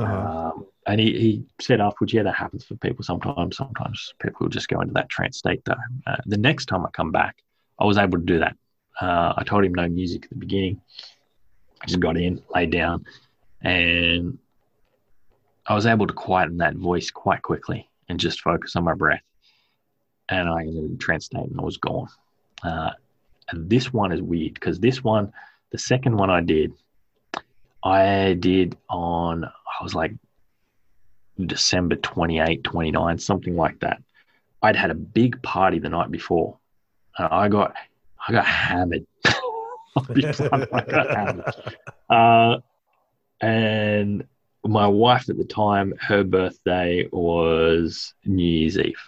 Uh-huh. Um, and he, he said afterwards, yeah, that happens for people sometimes. Sometimes people just go into that trance state, though. Uh, the next time I come back, I was able to do that. Uh, I told him no music at the beginning. I just got in, laid down, and I was able to quieten that voice quite quickly and just focus on my breath. And I entered trance state and I was gone. Uh, and this one is weird because this one, the second one I did, I did on, I was like December 28, 29, something like that. I'd had a big party the night before. And I got, I got hammered. I got hammered. Uh, and my wife at the time, her birthday was New Year's Eve.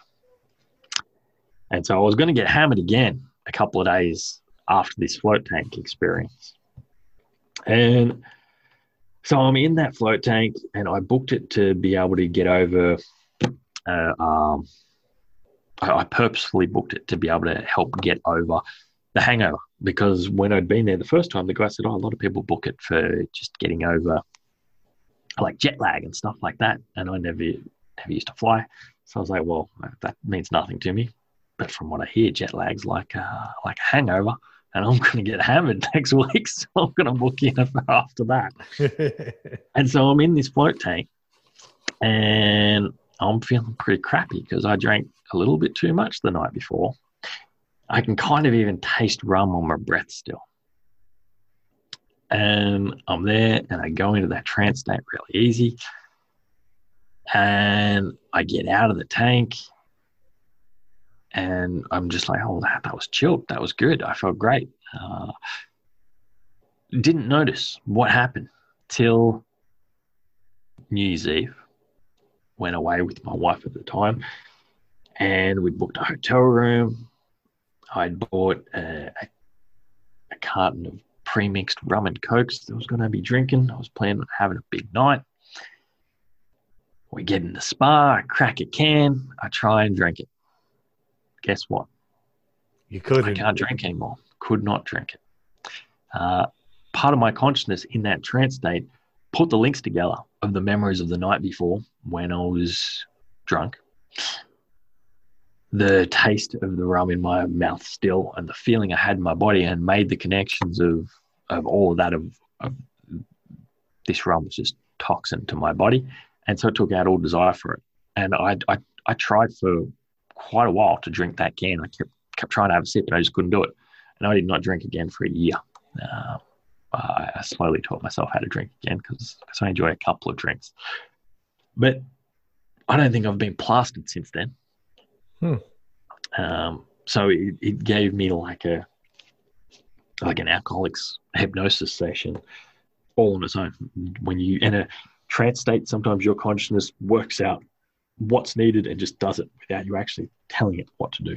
And so I was going to get hammered again a couple of days after this float tank experience. And so I'm in that float tank and I booked it to be able to get over. Uh, um, I, purposefully booked it to be able to help get over the hangover because when I'd been there the first time, the guy said, Oh, a lot of people book it for just getting over like jet lag and stuff like that. And I never, never used to fly. So I was like, Well, that means nothing to me. But from what I hear, jet lag's like a, like a hangover and I'm going to get hammered next week. So I'm going to book in after that. and so I'm in this float tank and I'm feeling pretty crappy because I drank a little bit too much the night before. I can kind of even taste rum on my breath still. And I'm there and I go into that trance state really easy. And I get out of the tank and I'm just like, oh, that, that was chilled. That was good. I felt great. Uh, didn't notice what happened till New Year's Eve. Went away with my wife at the time, and we booked a hotel room. I'd bought a, a, a carton of pre-mixed rum and cokes that I was going to be drinking. I was planning on having a big night. We get in the spa, I crack a can, I try and drink it guess what? You could. I can't drink anymore. Could not drink it. Uh, part of my consciousness in that trance state put the links together of the memories of the night before when I was drunk, the taste of the rum in my mouth still, and the feeling I had in my body, and made the connections of of all of that of, of this rum was just toxin to my body, and so it took out all desire for it. And I I, I tried for quite a while to drink that can. I kept kept trying to have a sip, but I just couldn't do it. And I did not drink again for a year. Uh, I slowly taught myself how to drink again because I enjoy a couple of drinks. But I don't think I've been plastered since then. Hmm. Um, so it, it gave me like a like an alcoholics hypnosis session all on its own. When you in a trance state, sometimes your consciousness works out what's needed and just does it without you actually telling it what to do.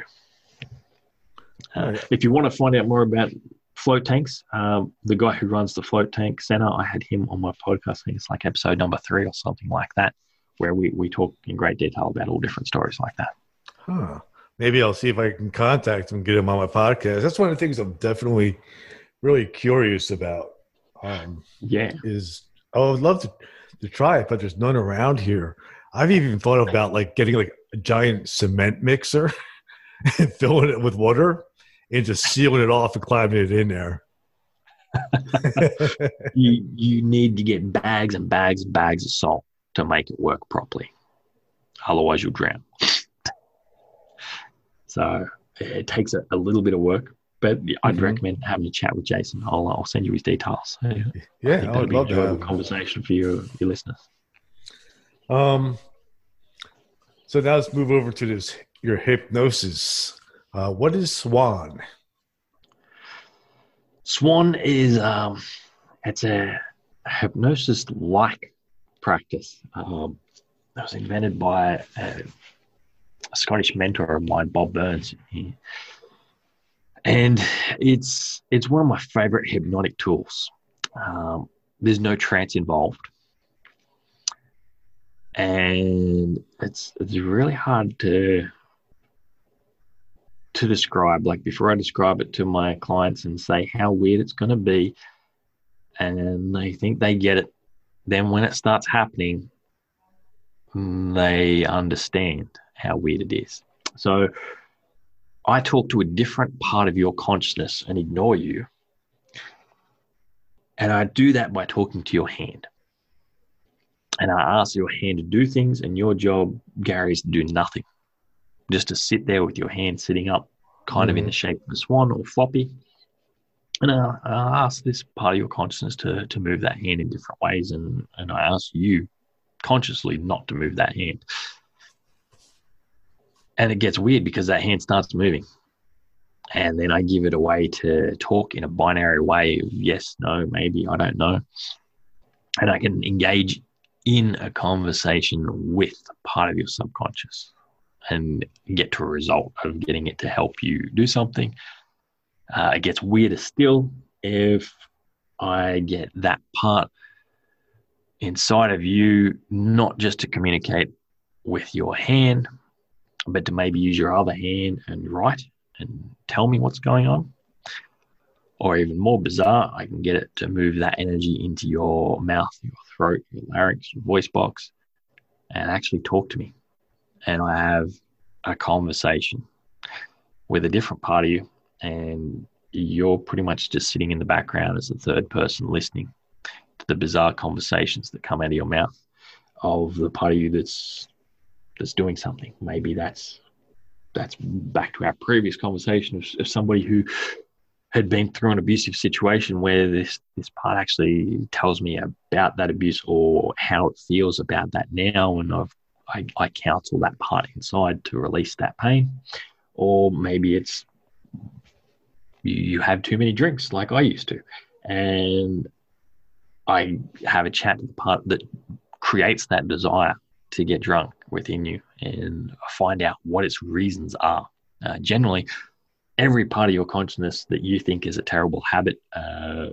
Uh. If you want to find out more about float tanks, um, the guy who runs the float tank center, I had him on my podcast. I think it's like episode number three or something like that, where we, we talk in great detail about all different stories like that. Huh. Maybe I'll see if I can contact him, get him on my podcast. That's one of the things I'm definitely really curious about. Um, yeah. Is I would love to, to try it, but there's none around here. I've even thought about like getting like a giant cement mixer and filling it with water and just sealing it off and climbing it in there. you you need to get bags and bags and bags of salt to make it work properly. Otherwise you'll drown. so it takes a, a little bit of work, but I'd mm-hmm. recommend having a chat with Jason. I'll I'll send you his details. Yeah, I, I would love a conversation for your your listeners. Um, so now let's move over to this your hypnosis. Uh, what is Swan? Swan is um, it's a hypnosis like practice. Um, that was invented by a, a, Scottish mentor of mine, Bob Burns. He, and it's it's one of my favorite hypnotic tools. Um, there's no trance involved and it's it's really hard to to describe, like before I describe it to my clients and say how weird it's going to be, and they think they get it, then when it starts happening, they understand how weird it is. So I talk to a different part of your consciousness and ignore you. And I do that by talking to your hand. And I ask your hand to do things, and your job, Gary, is to do nothing. Just to sit there with your hand sitting up, kind mm-hmm. of in the mm-hmm. shape of a swan or floppy. And I, I ask this part of your consciousness to, to move that hand in different ways. And, and I ask you consciously not to move that hand. And it gets weird because that hand starts moving. And then I give it a way to talk in a binary way of yes, no, maybe, I don't know. And I can engage in a conversation with part of your subconscious and get to a result of getting it to help you do something. Uh, it gets weirder still if I get that part inside of you, not just to communicate with your hand, but to maybe use your other hand and write and tell me what's going on. Or even more bizarre, I can get it to move that energy into your mouth, your throat, your larynx, your voice box, and actually talk to me. And I have a conversation with a different part of you, and you're pretty much just sitting in the background as a third person listening to the bizarre conversations that come out of your mouth of the part of you that's that's doing something. Maybe that's that's back to our previous conversation of, of somebody who had been through an abusive situation where this this part actually tells me about that abuse or how it feels about that now, and I've I, I counsel that part inside to release that pain, or maybe it's you, you have too many drinks like I used to, and I have a chat to the part that creates that desire to get drunk within you and find out what its reasons are. Uh, generally, every part of your consciousness that you think is a terrible habit, uh,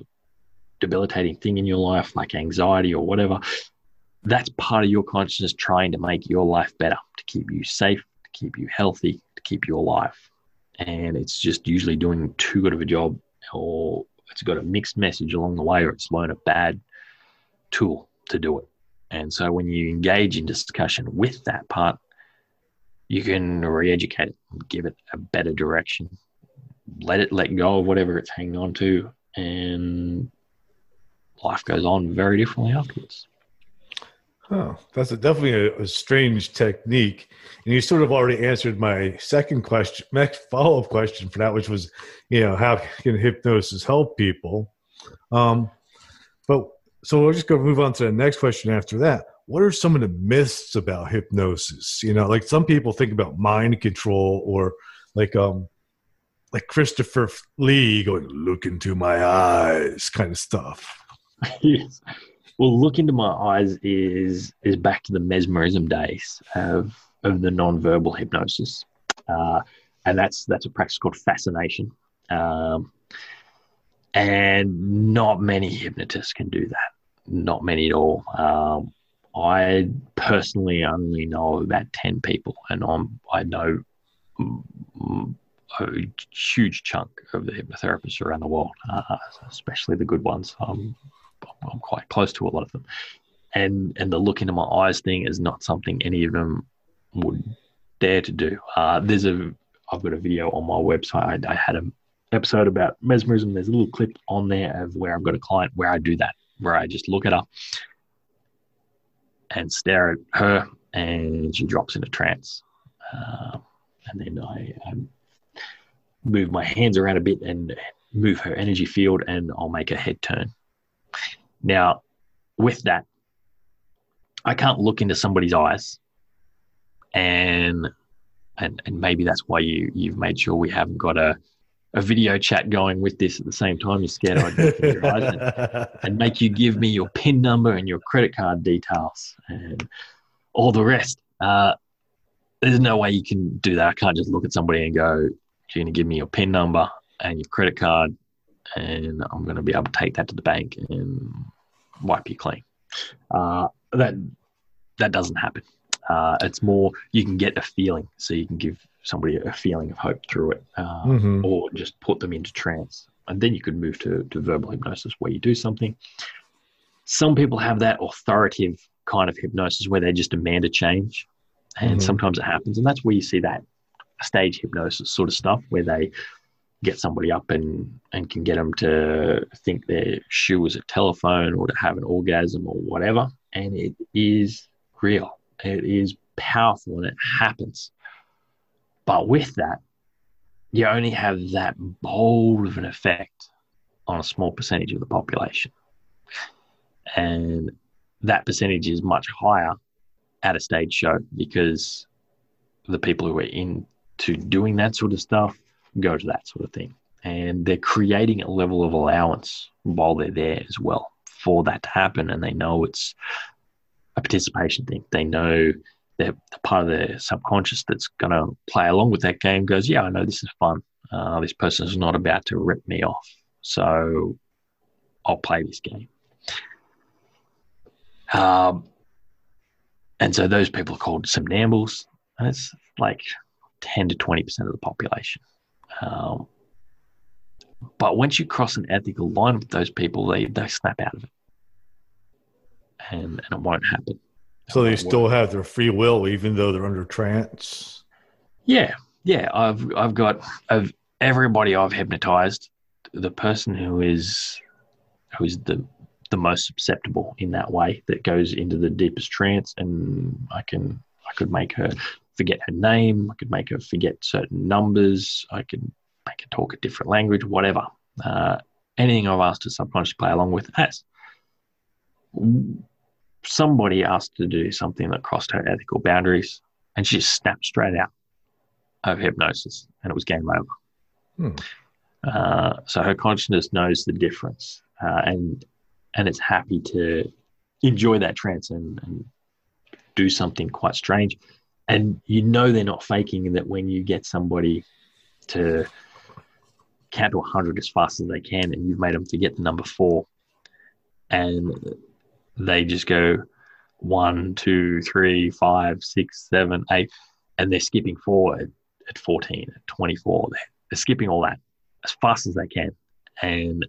debilitating thing in your life, like anxiety or whatever, that's part of your consciousness trying to make your life better, to keep you safe, to keep you healthy, to keep you alive. And it's just usually doing too good of a job, or it's got a mixed message along the way, or it's learned a bad tool to do it. And so when you engage in discussion with that part, you can re-educate it, give it a better direction, let it let go of whatever it's hanging on to, and life goes on very differently afterwards. Oh, that's a, definitely a, a, strange technique. And you sort of already answered my second question, next follow up question for that, which was, you know, how can hypnosis help people? Um, but so we'll just go move on to the next question after that. What are some of the myths about hypnosis? You know, like some people think about mind control or like um like Christopher Lee going, look into my eyes kind of stuff. Well, look into my eyes is is back to the mesmerism days of of the non-verbal hypnosis, uh, and that's that's a practice called fascination. Um, and not many hypnotists can do that not many at all. Um, I personally only know about 10 people, and I'm, I know a huge chunk of the hypnotherapists around the world, uh, especially the good ones. I'm, I'm quite close to a lot of them. And, and the look into my eyes thing is not something any of them would dare to do. Uh, there's a, I've got a video on my website. I, I had an episode about mesmerism. There's a little clip on there of where I've got a client where I do that where I just look at her and stare at her, and she drops into trance. Uh, and then I, I move my hands around a bit and move her energy field, and I'll make her head turn. Now, with that, I can't look into somebody's eyes, and and and maybe that's why you you've made sure we haven't got a a video chat going with this at the same time. You're scared I'd your eyes and, and make you give me your PIN number and your credit card details and all the rest. Uh, there's no way you can do that. I can't just look at somebody and go, "You're going to give me your PIN number and your credit card, and I'm going to be able to take that to the bank and wipe you clean." Uh, that that doesn't happen. Uh, it's more you can get a feeling, so you can give somebody a feeling of hope through it, uh, Mhm. or just put them into trance. And then you could move to, to verbal hypnosis where you do something. Some people have that authoritative kind of hypnosis where they just demand a change. And Mhm. sometimes it happens. And that's where you see that stage hypnosis sort of stuff where they get somebody up and, and can get them to think their shoe is a telephone or to have an orgasm or whatever. And it is real, it is powerful, and it happens. But with that, you only have that bold of an effect on a small percentage of the population. And that percentage is much higher at a stage show because the people who are into doing that sort of stuff go to that sort of thing. And they're creating a level of allowance while they're there as well for that to happen. And they know it's a participation thing. They know that the part of their subconscious that's going to play along with that game goes, Yeah, I know this is fun. Uh, this person is not about to rip me off. So I'll play this game. Um, and so those people are called somnambules. And it's like 10 to 20% of the population. Um, but once you cross an ethical line with those people, they, they snap out of it. And, and it won't happen. So they still work. have their free will, even though they're under trance. Yeah, yeah. I've I've got of everybody I've hypnotized, the person who is who is the the most susceptible in that way that goes into the deepest trance, and I can I could make her forget her name. I could make her forget certain numbers. I could make her talk a different language, whatever. Uh, anything I've asked her subconsciously play along with has. Somebody asked to do something that crossed her ethical boundaries, and she just snapped straight out of hypnosis, and it was game over. Hmm. Uh, so her consciousness knows the difference, uh, and and it's happy to enjoy that trance and, and do something quite strange. And you know they're not faking that when you get somebody to count to 100 as fast as they can, and you've made them forget the number four, and they just go one, two, three, five, six, seven, eight, and they're skipping forward at 14, at 24. They're, skipping all that as fast as they can. And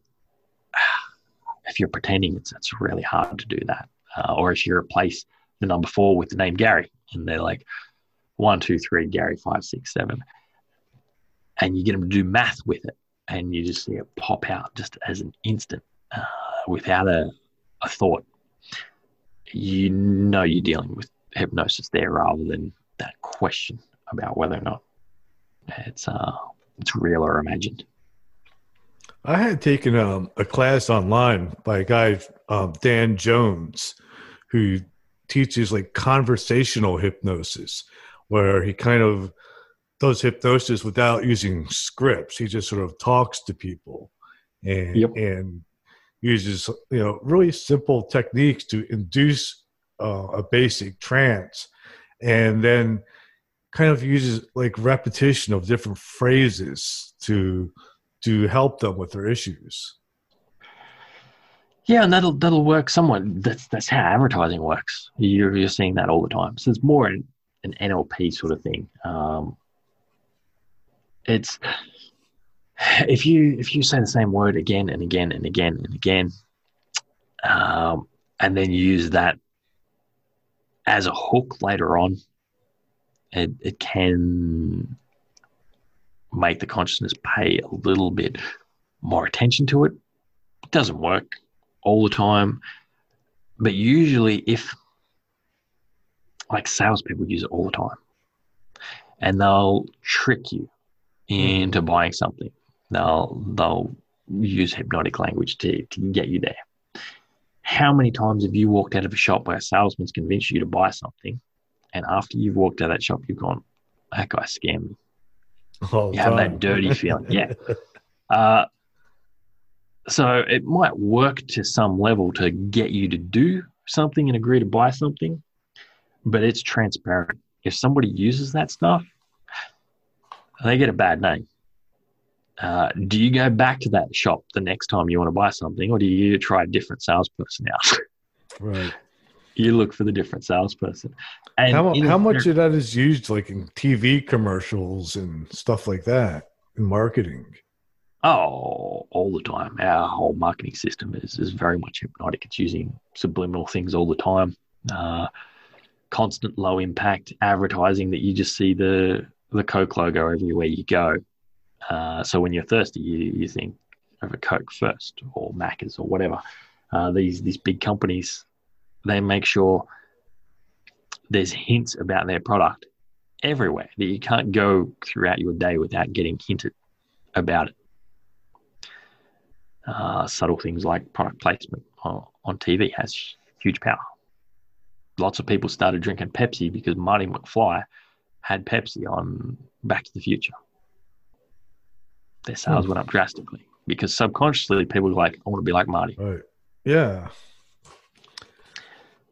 if you're pretending, it's, it's really hard to do that. Uh, or if you replace the number four with the name Gary, and they're like one, two, three, Gary, five, six, seven, and you get them to do math with it, and you just see it pop out just as an instant uh, without a, a thought. You know you're dealing with hypnosis there rather than that question about whether or not it's uh it's real or imagined. I had taken um, a class online by a guy, um, Dan Jones, who teaches like conversational hypnosis, where he kind of does hypnosis without using scripts. He just sort of talks to people and Yep. and uses you know really simple techniques to induce uh, a basic trance, and then kind of uses like repetition of different phrases to to help them with their issues. Yeah, and that'll that'll work somewhat. That's that's how advertising works. You're you're seeing that all the time. So it's more an, an NLP sort of thing. Um, it's if you if you say the same word again and again and again and again, um, and then you use that as a hook later on, it it can make the consciousness pay a little bit more attention to it. It doesn't work all the time, but usually, if like salespeople use it all the time, and they'll trick you into buying something. They'll they'll use hypnotic language to to get you there. How many times have you walked out of a shop where a salesman's convinced you to buy something, and after you've walked out of that shop, you've gone, "That guy scammed me." all the You have that dirty feeling, yeah. Uh, so it might work to some level to get you to do something and agree to buy something, but it's transparent. If somebody uses that stuff, they get a bad name. Uh, do you go back to that shop the next time you want to buy something, or do you try a different salesperson out? right. you look for the different salesperson. And how, how much of that is used like in TV commercials and stuff like that in marketing? Oh, all the time. Our whole marketing system is, is very much hypnotic. It's using subliminal things all the time. Uh, constant low impact advertising that you just see the the Coke logo everywhere you go. Uh, so when you're thirsty, you, you think of a Coke first or Macca's or whatever. Uh, these these big companies, they make sure there's hints about their product everywhere that you can't go throughout your day without getting hinted about it. Uh, subtle things like product placement on, on TV has huge power. Lots of people started drinking Pepsi because Marty McFly had Pepsi on Back to the Future. Their sales hmm. went up drastically because subconsciously people were like, I want to be like Marty. Right. Yeah.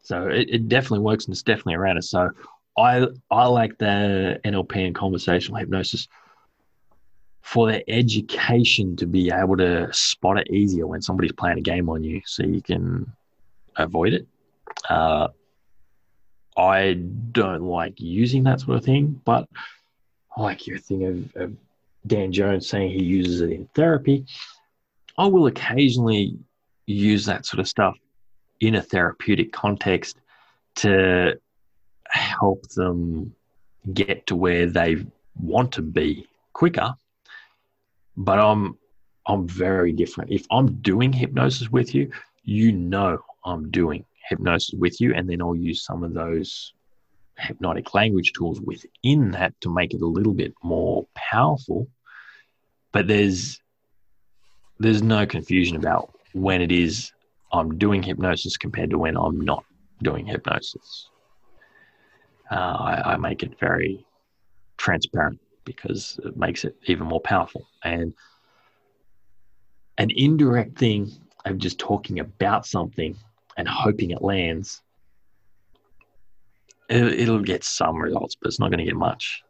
So it, it definitely works and it's definitely around us. So I I like the NLP and conversational hypnosis for their education to be able to spot it easier when somebody's playing a game on you so you can avoid it. Uh, I don't like using that sort of thing, but I like your thing of, of Dan Jones saying he uses it in therapy. I will occasionally use that sort of stuff in a therapeutic context to help them get to where they want to be quicker. But I'm I'm very different. If I'm doing hypnosis with you, you know I'm doing hypnosis with you, and then I'll use some of those hypnotic language tools within that to make it a little bit more powerful. But there's there's no confusion about when it is I'm doing hypnosis compared to when I'm not doing hypnosis. Uh, I, I make it very transparent because it makes it even more powerful. And an indirect thing of just talking about something and hoping it lands, it, will get some results, but it's not going to get much.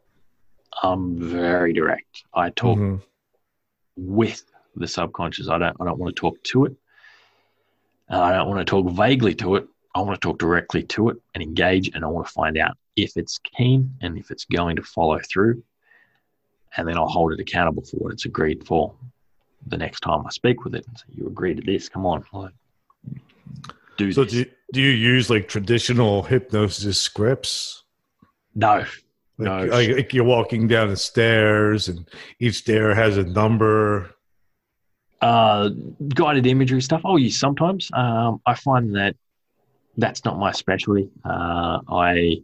I'm very direct. I talk mm-hmm. with the subconscious. I don't. I don't want to talk to it. I don't want to talk vaguely to it. I want to talk directly to it and engage, and I want to find out if it's keen and if it's going to follow through. And then I'll hold it accountable for what it's agreed for the next time I speak with it. And say, you agreed to this. Come on, like, do so. This. Do you, do you use like traditional hypnosis scripts? No, like, no. Like, like you're walking down the stairs, and each stair has a number uh, guided imagery stuff I'll use sometimes. Um, I find that that's not my specialty. Uh, I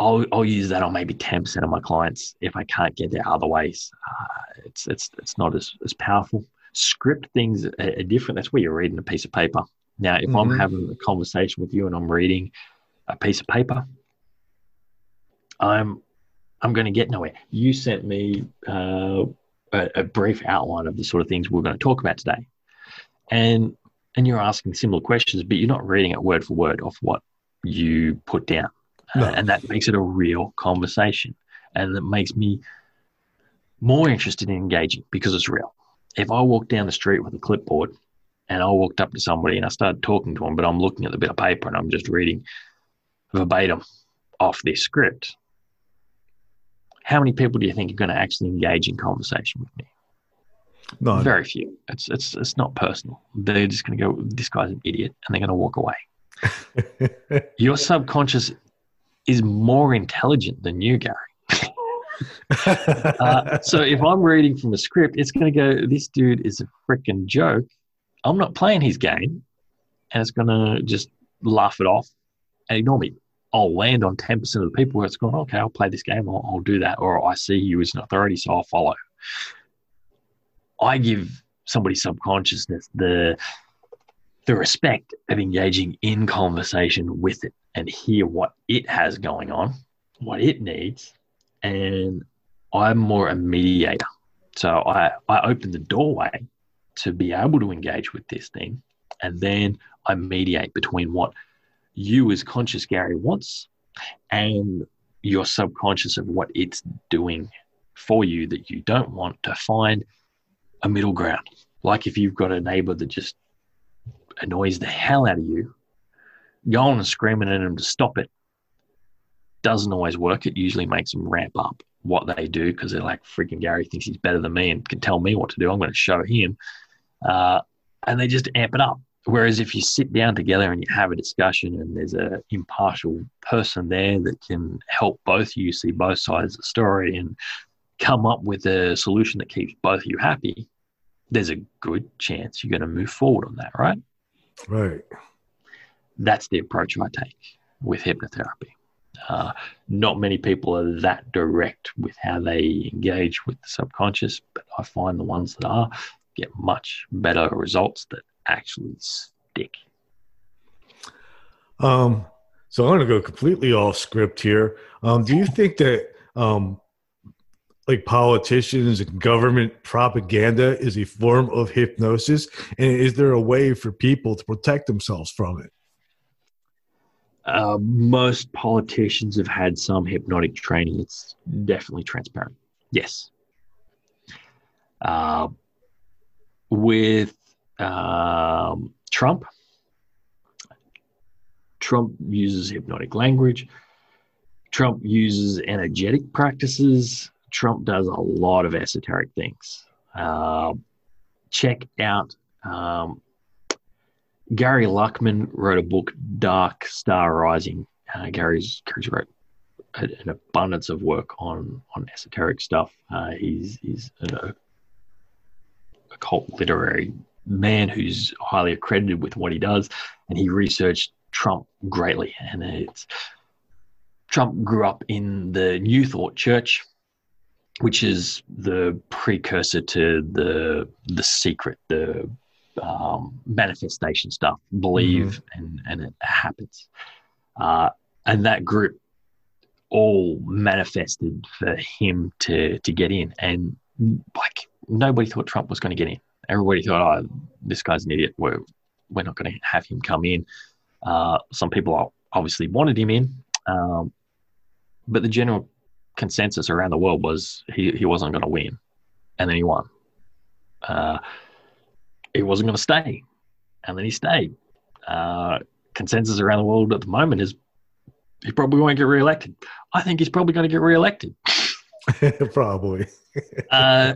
I'll, I'll use that on maybe ten percent of my clients if I can't get there other ways. Uh, it's it's it's not as, as powerful. Script things are, are, different. That's where you're reading a piece of paper. Now, if mm-hmm. I'm having a conversation with you and I'm reading a piece of paper, I'm I'm going to get nowhere. You sent me uh, a, a, brief outline of the sort of things we're going to talk about today, and and you're asking similar questions, but you're not reading it word for word off what you put down, no. uh, and that makes it a real conversation, and it makes me more interested in engaging because it's real. If I walk down the street with a clipboard and I walked up to somebody and I started talking to them, but I'm looking at the bit of paper and I'm just reading verbatim off their script, how many people do you think are going to actually engage in conversation with me? No, very few. It's it's it's not personal. They're just going to go, "This guy's an idiot," and they're going to walk away. Your subconscious is more intelligent than you, Gary. uh, so if I'm reading from a script, it's going to go, "This dude is a freaking joke." I'm not playing his game, and it's going to just laugh it off and ignore me. I'll land on 10% of the people where it's going, okay, I'll play this game, I'll, I'll do that. Or I see you as an authority, so I'll follow. I give somebody subconsciousness the the respect of engaging in conversation with it and hear what it has going on, what it needs, and I'm more a mediator. So I, I open the doorway to be able to engage with this thing, and then I mediate between what you as conscious Gary wants and your subconscious of what it's doing for you that you don't want to find a middle ground. Like if you've got a neighbor that just annoys the hell out of you, going and screaming at them to stop it doesn't always work. It usually makes them ramp up what they do because they're like, freaking Gary thinks he's better than me and can tell me what to do. I'm going to show him. Uh, and they just amp it up. Whereas if you sit down together and you have a discussion and there's a impartial person there that can help both you see both sides of the story and come up with a solution that keeps both of you happy, there's a good chance you're going to move forward on that, right? Right. That's the approach I take with hypnotherapy. Uh, not many people are that direct with how they engage with the subconscious, but I find the ones that are get much better results that actually stick. Um, so I'm going to go completely off script here. Um, do you think that um, like politicians and government propaganda is a form of hypnosis? And is there a way for people to protect themselves from it? Uh, most politicians have had some hypnotic training. It's definitely transparent. Yes. Uh, with um, Trump, Trump uses hypnotic language. Trump uses energetic practices. Trump does a lot of esoteric things. Uh, check out um, Gary Lachman wrote a book, Dark Star Rising. Uh, Gary's, Gary's wrote an abundance of work on on esoteric stuff. Uh, he's he's a occult literary man who's highly accredited with what he does, and he researched Trump greatly. And it's Trump grew up in the New Thought Church, which is the precursor to the the secret, the um, manifestation stuff. Believe mm-hmm. and and it happens. Uh, and that group all manifested for him to to get in, and like nobody thought Trump was going to get in. Everybody thought, oh, this guy's an idiot. We're we're not going to have him come in. Uh, some people obviously wanted him in, um, but the general consensus around the world was he, he wasn't going to win, and then he won. Uh, he wasn't going to stay, and then he stayed. Uh, consensus around the world at the moment is he probably won't get re-elected. I think he's probably going to get re-elected. probably. uh,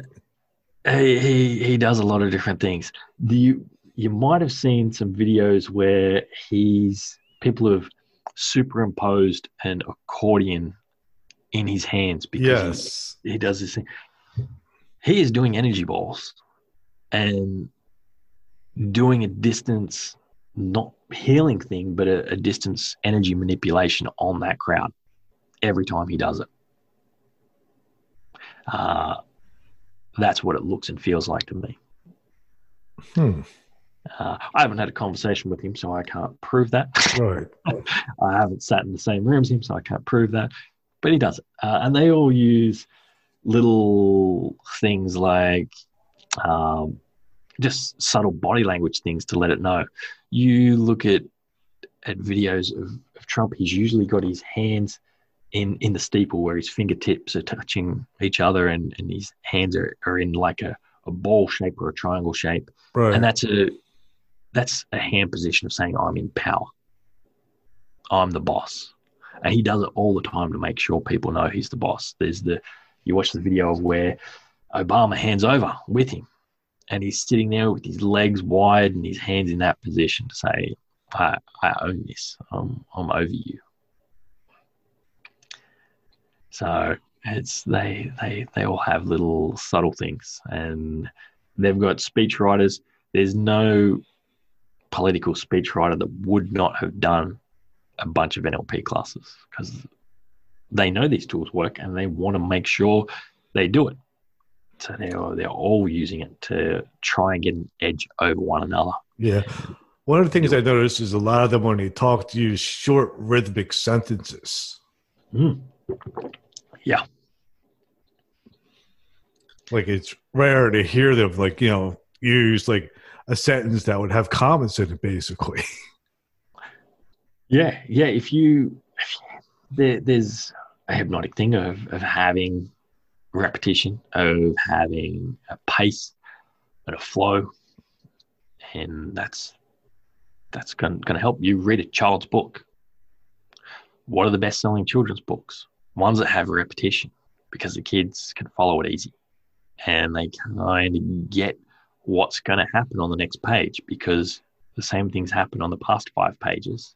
he, he he does a lot of different things. Do you you might have seen some videos where he's people have superimposed an accordion in his hands because yes. he, he does this thing. He is doing energy balls and doing a distance, not healing thing, but a, a distance energy manipulation on that crowd every time he does it. Uh, that's what it looks and feels like to me. Hmm. Uh, I haven't had a conversation with him, so I can't prove that. Right. I haven't sat in the same room as him, so I can't prove that. But he does it. Uh, and they all use little things like um, just subtle body language things to let it know. You look at at videos of, of Trump, he's usually got his hands in in the steeple where his fingertips are touching each other and, and his hands are, are in like a, a ball shape or a triangle shape. Right. And that's a that's a hand position of saying I'm in power. I'm the boss. And he does it all the time to make sure people know he's the boss. There's the you watch the video of where Obama hands over with him and he's sitting there with his legs wide and his hands in that position to say, I, I own this. I'm, I'm over you. So it's they they they all have little subtle things, and they've got speech writers. There's no political speechwriter that would not have done a bunch of NLP classes because they know these tools work and they want to make sure they do it. So they're they're all using it to try and get an edge over one another. Yeah. One of the things I noticed is a lot of them when they talk to use short rhythmic sentences. Mm. Yeah. Like it's rare to hear them like, you know, use like a sentence that would have comments in it basically. Yeah, yeah. If you, if you there, there's a hypnotic thing of, of having repetition, of having a pace and a flow. And that's that's going to help you read a child's book. What are the best selling children's books? Ones that have repetition because the kids can follow it easy and they kind of get what's going to happen on the next page because the same things happen on the past five pages,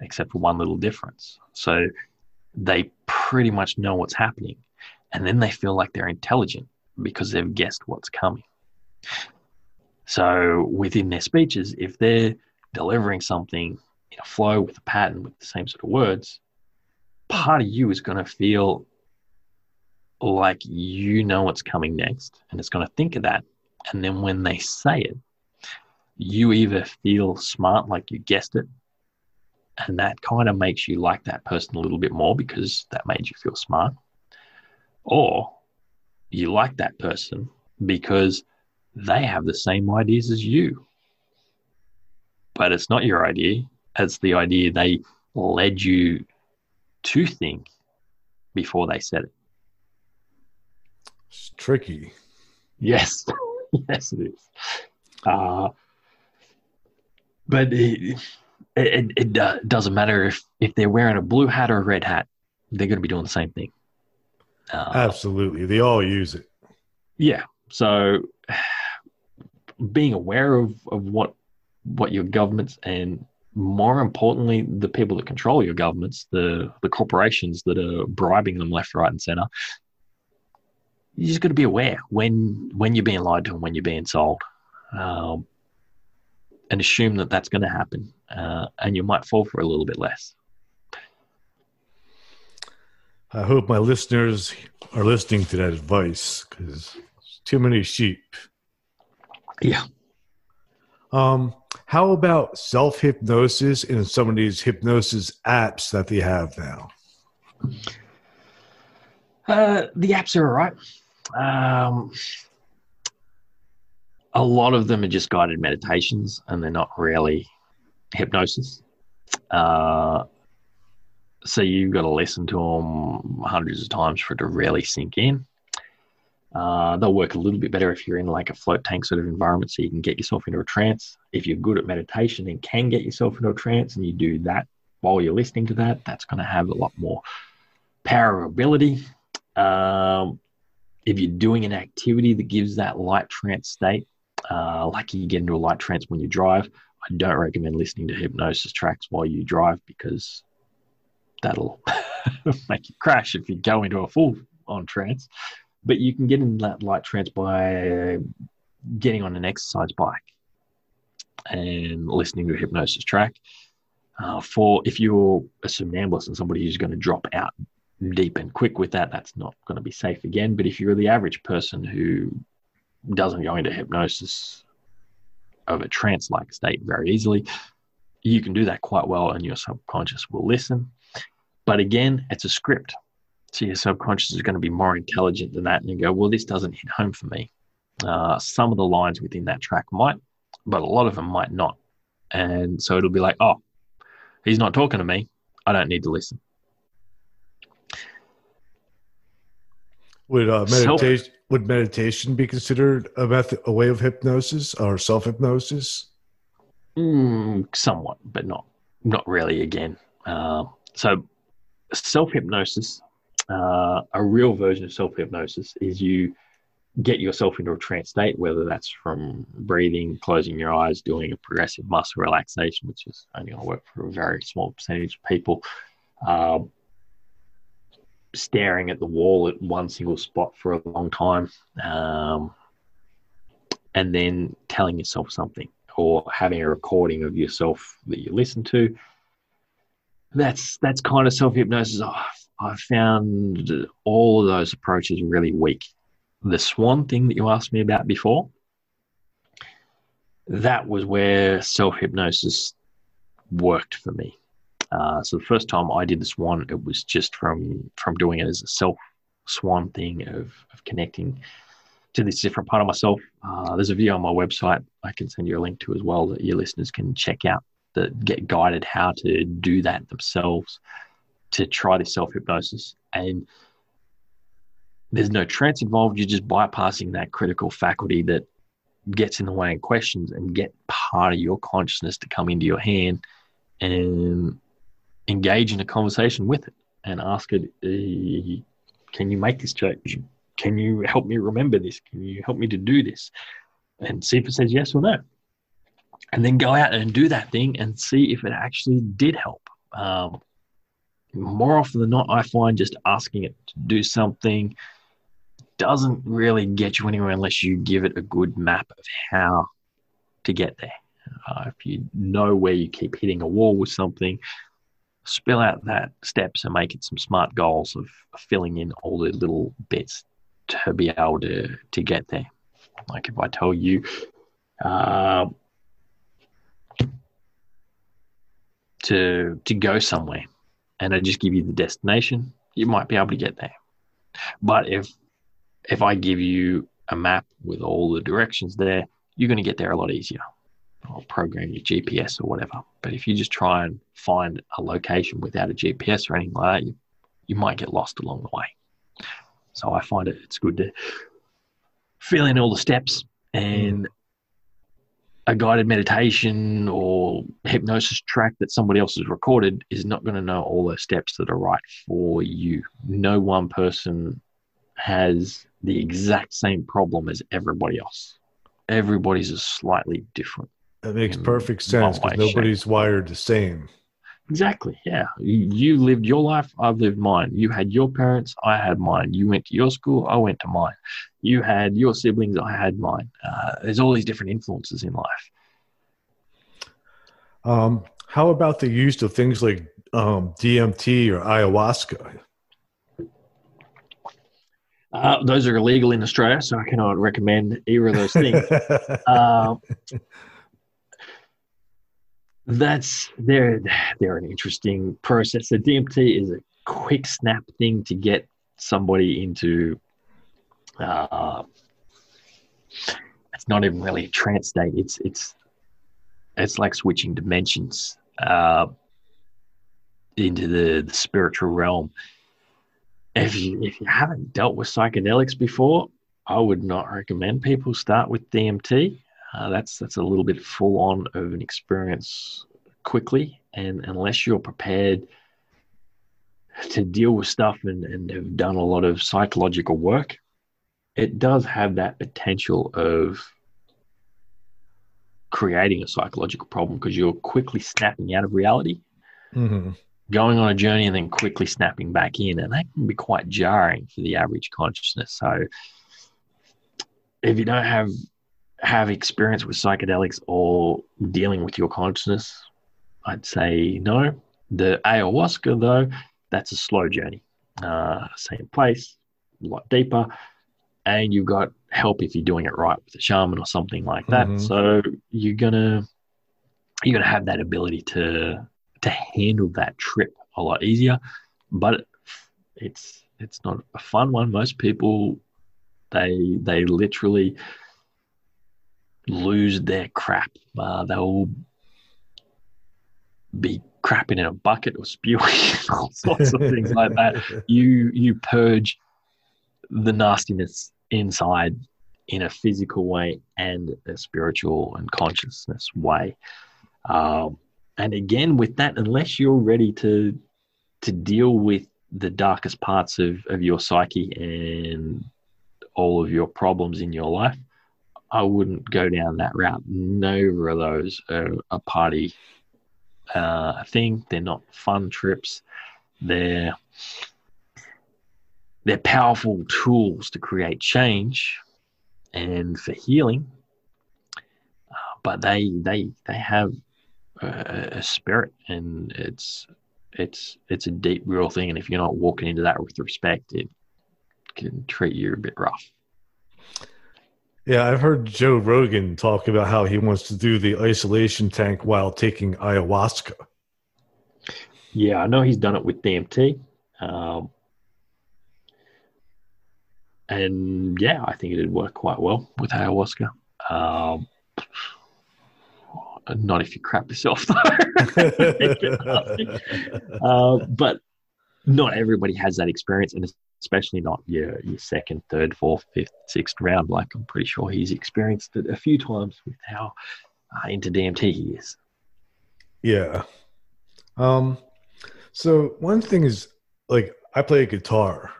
except for one little difference. So they pretty much know what's happening. And then they feel like they're intelligent because they've guessed what's coming. So within their speeches, if they're delivering something in a flow with a pattern with the same sort of words, part of you is going to feel like you know what's coming next and it's going to think of that. And then when they say it, you either feel smart, like you guessed it, and that kind of makes you like that person a little bit more because that made you feel smart, or you like that person because they have the same ideas as you. But it's not your idea, it's the idea they led you to think before they said it. It's tricky. Yes, yes, it is. Uh, but it, it, it uh, doesn't matter if, if they're wearing a blue hat or a red hat, they're going to be doing the same thing. Uh, Absolutely. They all use it. Yeah. So being aware of, of what what your governments and more importantly the people that control your governments the the corporations that are bribing them left right and center you just got to be aware when when you're being lied to and when you're being sold um, and assume that that's going to happen uh, and you might fall for a little bit less i hope my listeners are listening to that advice because too many sheep. Yeah. Um how about self hypnosis and some of these hypnosis apps that they have now? Uh, the apps are all right um, a lot of them are just guided meditations and they're not really hypnosis. Uh, so you've got to listen to them hundreds of times for it to really sink in. Uh, they'll work a little bit better if you're in like a float tank sort of environment so you can get yourself into a trance. If you're good at meditation and can get yourself into a trance and you do that while you're listening to that, that's going to have a lot more power ability. Um, if you're doing an activity that gives that light trance state, uh, like you get into a light trance when you drive, I don't recommend listening to hypnosis tracks while you drive because that'll make you crash if you go into a full on trance. But you can get in that light trance by getting on an exercise bike and listening to a hypnosis track. Uh, for if you're a somnambulist and somebody who's going to drop out deep and quick with that, that's not going to be safe again. But if you're the average person who doesn't go into hypnosis of a trance like state very easily, you can do that quite well and your subconscious will listen. But again, it's a script. So your subconscious is going to be more intelligent than that. And you go, well, this doesn't hit home for me. Uh, some of the lines within that track might, but a lot of them might not. And so it'll be like, oh, he's not talking to me. I don't need to listen. Would uh, meditation would meditation be considered a method, a way of hypnosis or self hypnosis? Mm, somewhat, but not not really. Again, uh, so self hypnosis, uh, a real version of self hypnosis, is you get yourself into a trance state, whether that's from breathing, closing your eyes, doing a progressive muscle relaxation, which is only going to work for a very small percentage of people. Uh, staring at the wall at one single spot for a long time, um, and then telling yourself something or having a recording of yourself that you listen to. That's that's kind of self hypnosis. Oh, I found all of those approaches really weak. The swan thing that you asked me about before, that was where self hypnosis worked for me. Uh, so the first time I did the swan, it was just from from doing it as a self swan thing of, of connecting to this different part of myself. Uh, there's a video on my website I can send you a link to as well that your listeners can check out that get guided how to do that themselves to try this self hypnosis. And there's no trance involved. You're just bypassing that critical faculty that gets in the way and questions and get part of your consciousness to come into your hand and engage in a conversation with it and ask it, uh, can you make this change? Can you help me remember this? Can you help me to do this? And see if it says yes or no. And then go out and do that thing and see if it actually did help. Um, more often than not, I find just asking it to do something doesn't really get you anywhere unless you give it a good map of how to get there. Uh, if you know where you keep hitting a wall with something, spill out that steps and make it some smart goals of filling in all the little bits to be able to to get there. Like if I tell you uh, to to go somewhere, and I just give you the destination, you might be able to get there. But if if I give you a map with all the directions there, you're going to get there a lot easier. Or program your GPS or whatever. But if you just try and find a location without a GPS or anything like that, you, you might get lost along the way. So I find it it's good to fill in all the steps and a guided meditation or hypnosis track that somebody else has recorded is not going to know all the steps that are right for you. No one person has the exact same problem as everybody else. Everybody's is slightly different. That makes perfect sense because nobody's shape. wired the same. Exactly. Yeah. You lived your life. I've lived mine. You had your parents. I had mine. You went to your school. I went to mine. You had your siblings. I had mine. Uh, there's all these different influences in life. Um, how about the use of things like um, DMT or ayahuasca? Uh, those are illegal in Australia, so I cannot recommend either of those things. uh, that's they're they're an interesting process. The DMT is a quick snap thing to get somebody into. Uh, it's not even really a trance state. It's it's it's like switching dimensions uh, into the, the spiritual realm. If you if you haven't dealt with psychedelics before, I would not recommend people start with DMT. Uh, that's that's a little bit full on of an experience quickly, and unless you're prepared to deal with stuff and, and have done a lot of psychological work, it does have that potential of creating a psychological problem because you're quickly snapping out of reality, mm-hmm. going on a journey, and then quickly snapping back in, and that can be quite jarring for the average consciousness. So, if you don't have have experience with psychedelics or dealing with your consciousness, I'd say no. The ayahuasca, though, that's a slow journey. Uh, same place, a lot deeper, and you've got help if you're doing it right with a shaman or something like that. Mm-hmm. So you're gonna you're gonna have that ability to to handle that trip a lot easier. But it's it's not a fun one. Most people they they literally lose their crap. Uh, they'll be crapping in a bucket or spewing all sorts of things like that. You you purge the nastiness inside in a physical way and a spiritual and consciousness way. Um, and again, with that, unless you're ready to to deal with the darkest parts of, of your psyche and all of your problems in your life, I wouldn't go down that route. Neither of those are a party uh, thing. They're not fun trips. They're they're powerful tools to create change and for healing. Uh, but they they they have a, a spirit, and it's it's it's a deep, real thing. And if you're not walking into that with respect, it can treat you a bit rough. Yeah, I've heard Joe Rogan talk about how he wants to do the isolation tank while taking ayahuasca. Yeah, I know he's done it with DMT. Um, and yeah, I think it did work quite well with ayahuasca. Um, not if you crap yourself, though. uh, but not everybody has that experience, and especially not your your second, third, fourth, fifth, sixth round. Like I'm pretty sure he's experienced it a few times with how uh, into DMT he is. Yeah. Um. So one thing is like I play guitar,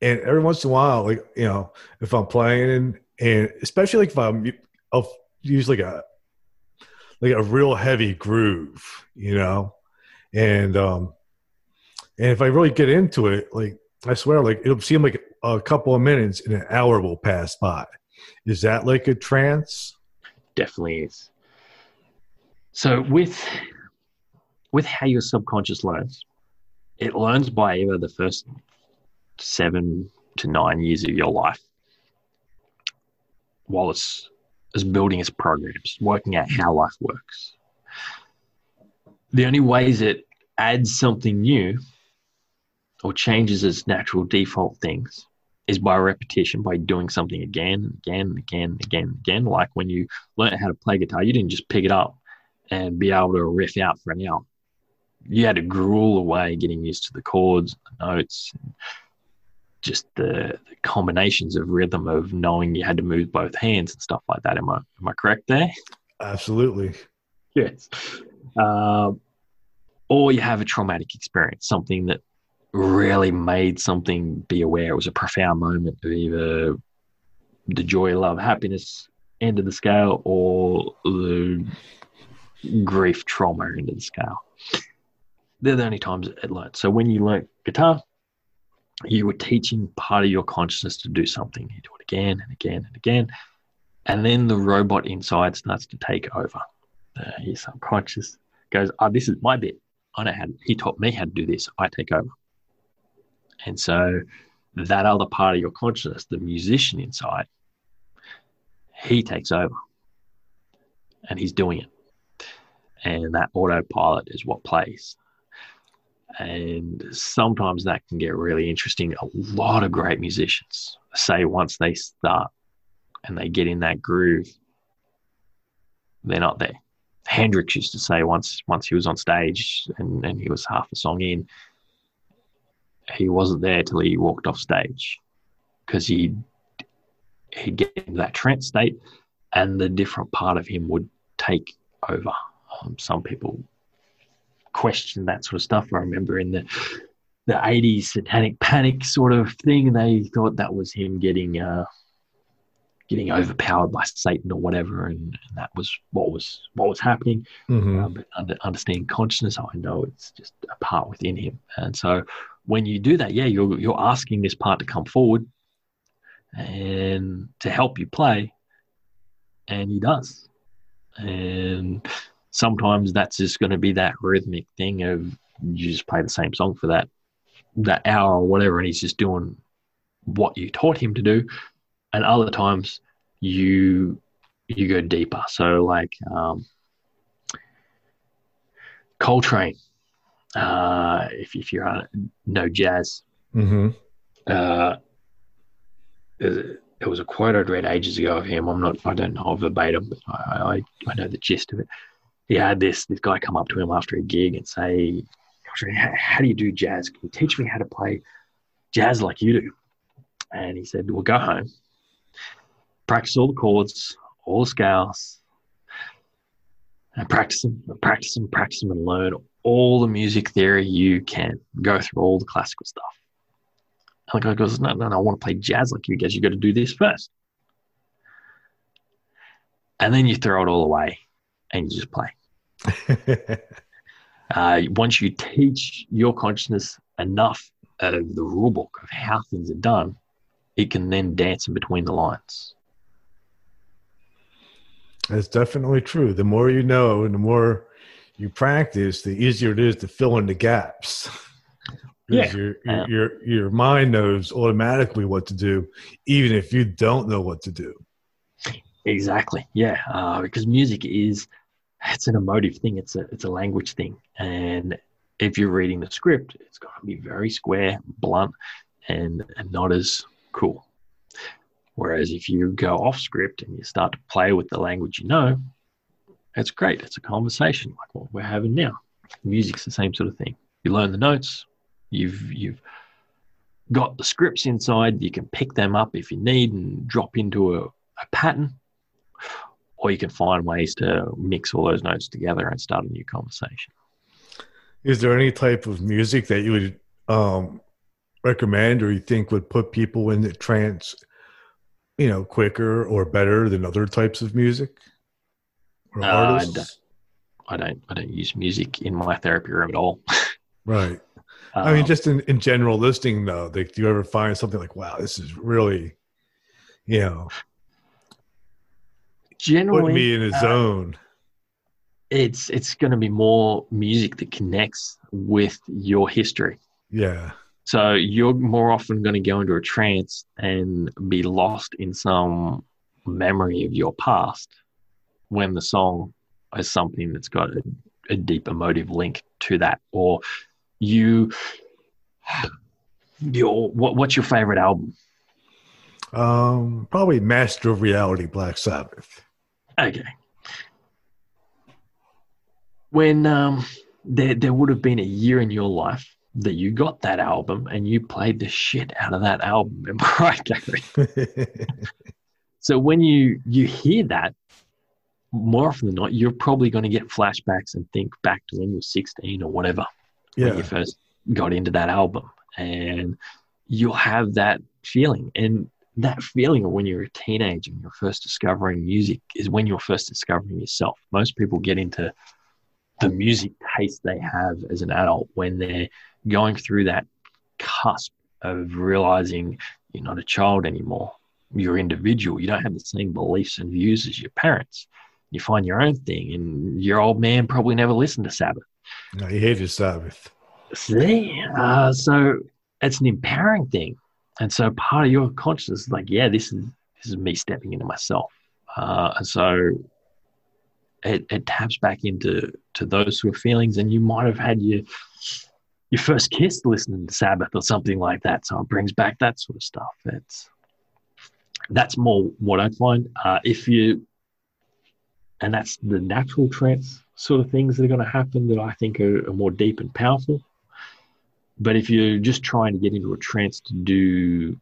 and every once in a while, like you know, if I'm playing and, and especially like if I'm, I'll use like a like a real heavy groove, you know, and um, and if I really get into it, like I swear, like it'll seem like a couple of minutes and an hour will pass by. Is that like a trance? Definitely is. So with with how your subconscious learns, it learns by either the first seven to nine years of your life while it's, it's building its programs, working out how life works. The only ways it adds something new or changes its natural default things is by repetition, by doing something again and again and again and again and again. Like when you learn how to play guitar, you didn't just pick it up and be able to riff out for an hour. You had to gruel away getting used to the chords, the notes, just the, the, combinations of rhythm of knowing you had to move both hands and stuff like that. Am I am I correct there? Absolutely. Yes. Um, or you have a traumatic experience, something that really made something be aware. It was a profound moment of either the joy, love, happiness end of the scale or the grief, trauma end of the scale. They're the only times it learned. So when you learn guitar, you were teaching part of your consciousness to do something. You do it again and again and again. And then the robot inside starts to take over. Uh, your subconscious goes, Oh, this is my bit. I know how, he taught me how to do this. I take over. And so that other part of your consciousness, the musician inside, he takes over and he's doing it. And that autopilot is what plays. And sometimes that can get really interesting. A lot of great musicians say once they start and they get in that groove, they're not there. Hendrix used to say once once he was on stage and, and he was half a song in, he wasn't there till he walked off stage because he he'd get into that trance state and the different part of him would take over. Um, some people question that sort of stuff. I remember in the the 80s satanic panic sort of thing, they thought that was him getting uh, getting overpowered by Satan or whatever, and, and that was what was what was happening. Mm-hmm. Uh, but under, understanding consciousness, I know it's just a part within him, and so when you do that, yeah, you're you're asking this part to come forward and to help you play, and he does, and sometimes that's just going to be that rhythmic thing of you just play the same song for that that hour or whatever, and he's just doing what you taught him to do. And other times you you go deeper. So like um, Coltrane, uh, if if you're on no jazz, mm-hmm. uh, it was a quote I'd read ages ago of him. I'm not, I don't know verbatim, but I, I, I know the gist of it he had this this guy come up to him after a gig and say, "How do you do jazz? Can you teach me how to play jazz like you do?" And he said, "Well, go home, practice all the chords, all the scales, and practice them, practice them, practice them, and learn all the music theory you can. Go through all the classical stuff." And the guy goes, "No, no, no! I want to play jazz like you guys. You got to do this first. And then you throw it all away and you just play. uh, once you teach your consciousness enough of the rule book of how things are done, it can then dance in between the lines. That's definitely true. The more you know and the more you practice, the easier it is to fill in the gaps. yeah. Your, your, your, your mind knows automatically what to do, even if you don't know what to do. Exactly. Yeah. Uh, because music is it's an emotive thing. It's a it's a language thing, and if you're reading the script, it's got to be very square, blunt, and and not as cool. Whereas if you go off script and you start to play with the language you know, it's great. It's a conversation like what we're having now. Music's the same sort of thing. You learn the notes, You've you've got the scripts inside. You can pick them up if you need and drop into a, a pattern, or you can find ways to mix all those notes together and start a new conversation. Is there any type of music that you would um, recommend or you think would put people in the trance, you know, quicker or better than other types of music or uh? I don't, I don't, I don't use music in my therapy room at all. right. Um, I mean, um, just in, in general listening though, like, do you ever find something like, wow, this is really, you know, generally putting me in a uh, zone? It's it's going to be more music that connects with your history. Yeah. So you're more often going to go into a trance and be lost in some memory of your past when the song is something that's got a, a deep emotive link to that. Or you, your what, what's your favorite album? Um, probably Master of Reality, Black Sabbath. Okay. When um, there there would have been a year in your life that you got that album and you played the shit out of that album. Am I right, Gary? so when you you hear that, more often than not, you're probably going to get flashbacks and think back to when you were 16 or whatever yeah. when you first got into that album, and you'll have that feeling. And that feeling of when you're a teenager and you're first discovering music is when you're first discovering yourself. Most people get into the music taste they have as an adult when they're going through that cusp of realizing you're not a child anymore. You're individual. You don't have the same beliefs and views as your parents. You find your own thing, and your old man probably never listened to Sabbath. No, he hated Sabbath. See, uh, so it's an empowering thing, and so part of your consciousness is like, yeah, this is this is me stepping into myself, uh, and so it, it taps back into to those sort of feelings, and you might have had your your first kiss listening to Sabbath or something like that. So it brings back that sort of stuff. It's that's more what I find. Uh, if you and that's the natural trance sort of things that are going to happen that I think are, are more deep and powerful. But if you're just trying to get into a trance to do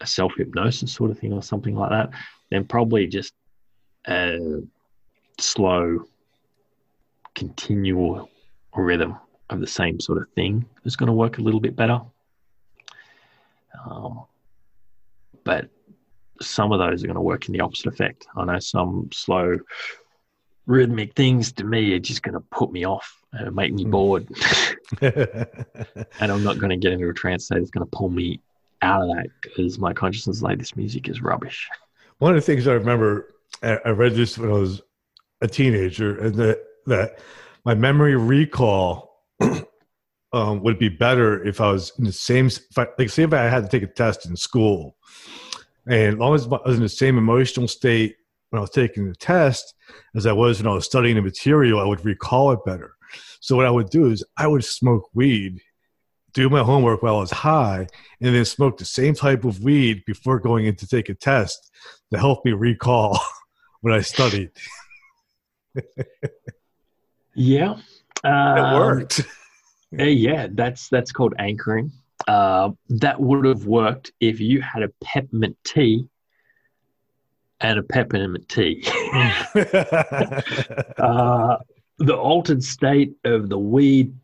a self hypnosis sort of thing or something like that, then probably just a slow, continual rhythm of the same sort of thing is going to work a little bit better. Um, but some of those are going to work in the opposite effect. I know some slow, rhythmic things to me are just going to put me off and make me hmm. bored. and I'm not going to get into a trance state that's going to pull me out of that because my consciousness is like, this music is rubbish. One of the things I remember, I read this when I was a teenager, and that, that my memory recall um, would be better if I was in the same, I, like, say if I had to take a test in school, and as long as I was in the same emotional state when I was taking the test as I was when I was studying the material, I would recall it better. So what I would do is I would smoke weed, do my homework while I was high, and then smoke the same type of weed before going in to take a test to help me recall what I studied. yeah, uh, it worked. Uh, yeah, that's that's called anchoring. Uh, that would have worked if you had a peppermint tea and a peppermint tea. uh, the altered state of the weed,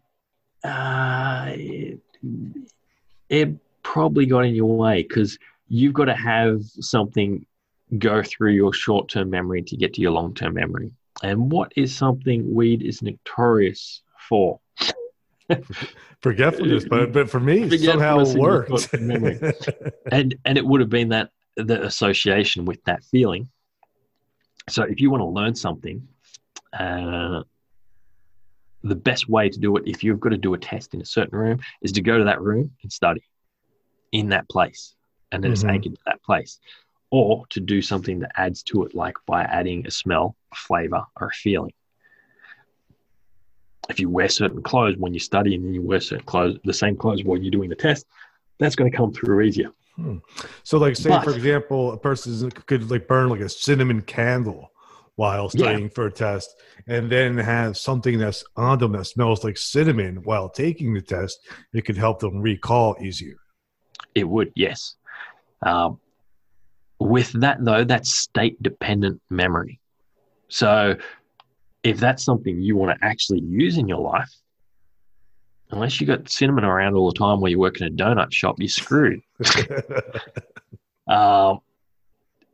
uh, it, it probably got in your way because you've got to have something go through your short term memory to get to your long term memory. And what is something weed is notorious for? forgetfulness, but but for me, somehow it worked. and and it would have been that the association with that feeling. So if you want to learn something, uh, the best way to do it, if you've got to do a test in a certain room, is to go to that room and study in that place, and then mm-hmm. it's anchored to that place, or to do something that adds to it, like by adding a smell, a flavor, or a feeling if you wear certain clothes when you study and then you wear certain clothes, the same clothes while you're doing the test, that's going to come through easier. Hmm. So, like, say but, for example, a person could like burn like a cinnamon candle while studying yeah. for a test and then have something that's on them that smells like cinnamon while taking the test, it could help them recall easier. It would, yes. Um, with that, though, that's state dependent memory. So if that's something you want to actually use in your life, unless you got cinnamon around all the time while you work in a donut shop, you're screwed. um,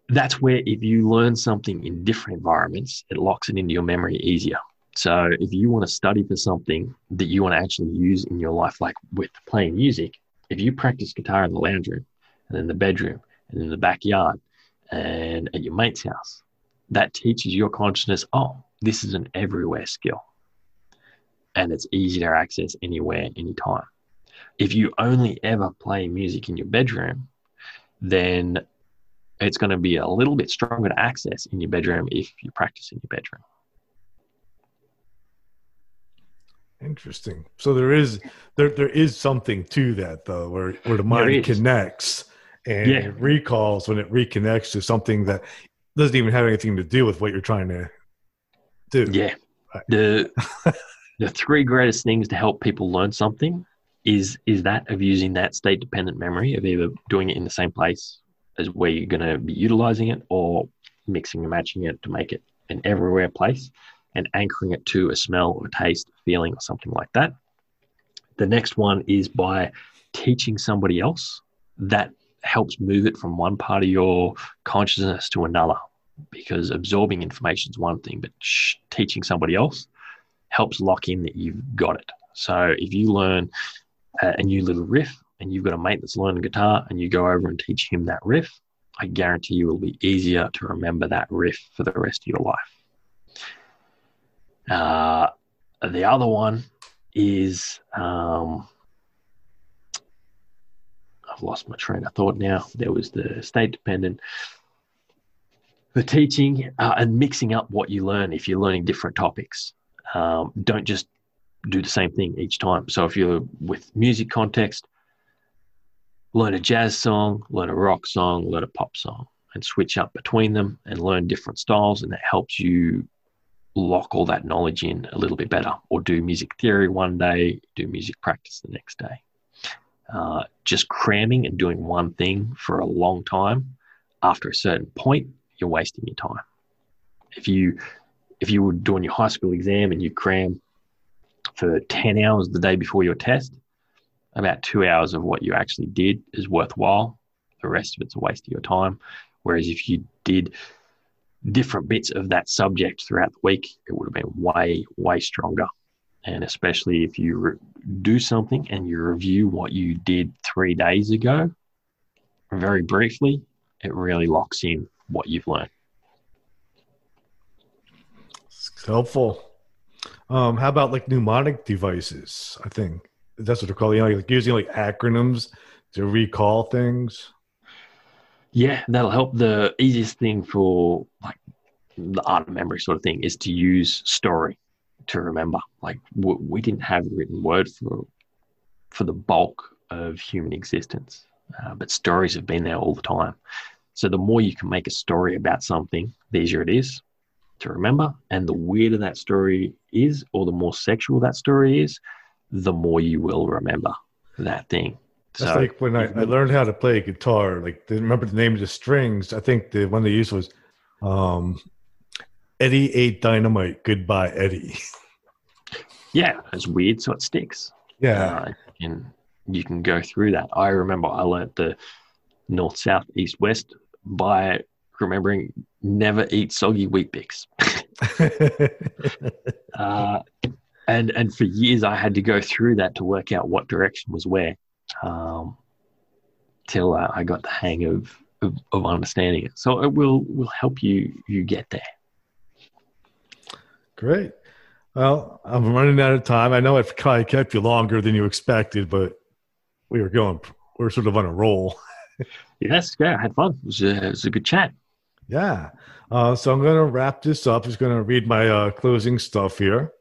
that's where if you learn something in different environments, it locks it into your memory easier. So if you want to study for something that you want to actually use in your life, like with playing music, if you practice guitar in the lounge room and in the bedroom and in the backyard and at your mate's house, that teaches your consciousness, oh, this is an everywhere skill. And it's easy to access anywhere, anytime. If you only ever play music in your bedroom, then it's going to be a little bit stronger to access in your bedroom if you practice in your bedroom. Interesting. So there is there there is something to that though, where where the mind connects and yeah. recalls when it reconnects to something that doesn't even have anything to do with what you're trying to do. Yeah. Right. The the three greatest things to help people learn something is is that of using that state dependent memory of either doing it in the same place as where you're going to be utilizing it or mixing and matching it to make it an everywhere place and anchoring it to a smell or taste, feeling, or something like that. The next one is by teaching somebody else. That helps move it from one part of your consciousness to another because absorbing information is one thing, but teaching somebody else helps lock in that you've got it. So if you learn a new little riff and you've got a mate that's learning guitar and you go over and teach him that riff, I guarantee you it'll be easier to remember that riff for the rest of your life. Uh, the other one is um, I've lost my train of thought now. There was the state dependent, the teaching, uh, and mixing up what you learn if you're learning different topics. Um, don't just do the same thing each time. So if you're with music context, learn a jazz song, learn a rock song, learn a pop song, and switch up between them and learn different styles. And that helps you lock all that knowledge in a little bit better, or do music theory one day, do music practice the next day. Uh, just cramming and doing one thing for a long time, after a certain point, you're wasting your time. If you if you were doing your high school exam and you cram for 10 hours the day before your test, about two hours of what you actually did is worthwhile. The rest of it's a waste of your time. Whereas if you did different bits of that subject throughout the week, it would have been way, way stronger. And especially if you re- do something and you review what you did three days ago, very briefly, it really locks in what you've learned. It's helpful. Um, how about like mnemonic devices? I think that's what they're calling, you know, like using like acronyms to recall things. Yeah, that'll help. The easiest thing for like the art of memory sort of thing is to use story to remember. Like we didn't have written word for for the bulk of human existence, uh, but stories have been there all the time. So the more you can make a story about something, the easier it is to remember. And the weirder that story is, or the more sexual that story is, the more you will remember that thing. That's so, like when I, I learned how to play guitar, like remember the name of the strings. I think the one they used was um, Eddie ate dynamite. Goodbye, Eddie. Yeah, it's weird, so it sticks. Yeah, uh, and you can go through that. I remember I learned the north, south, east, west by remembering never eat soggy Weet-Bix. uh, and and for years I had to go through that to work out what direction was where, um, till uh, I got the hang of, of, of understanding it. So it will will help you you get there. Great. Well, I'm running out of time. I know probably kept you longer than you expected, but we were going. We are sort of on a roll. yes, yeah, I had fun. It was, a, it was a good chat. Yeah. Uh, so I'm going to wrap this up. I'm going to read my uh, closing stuff here.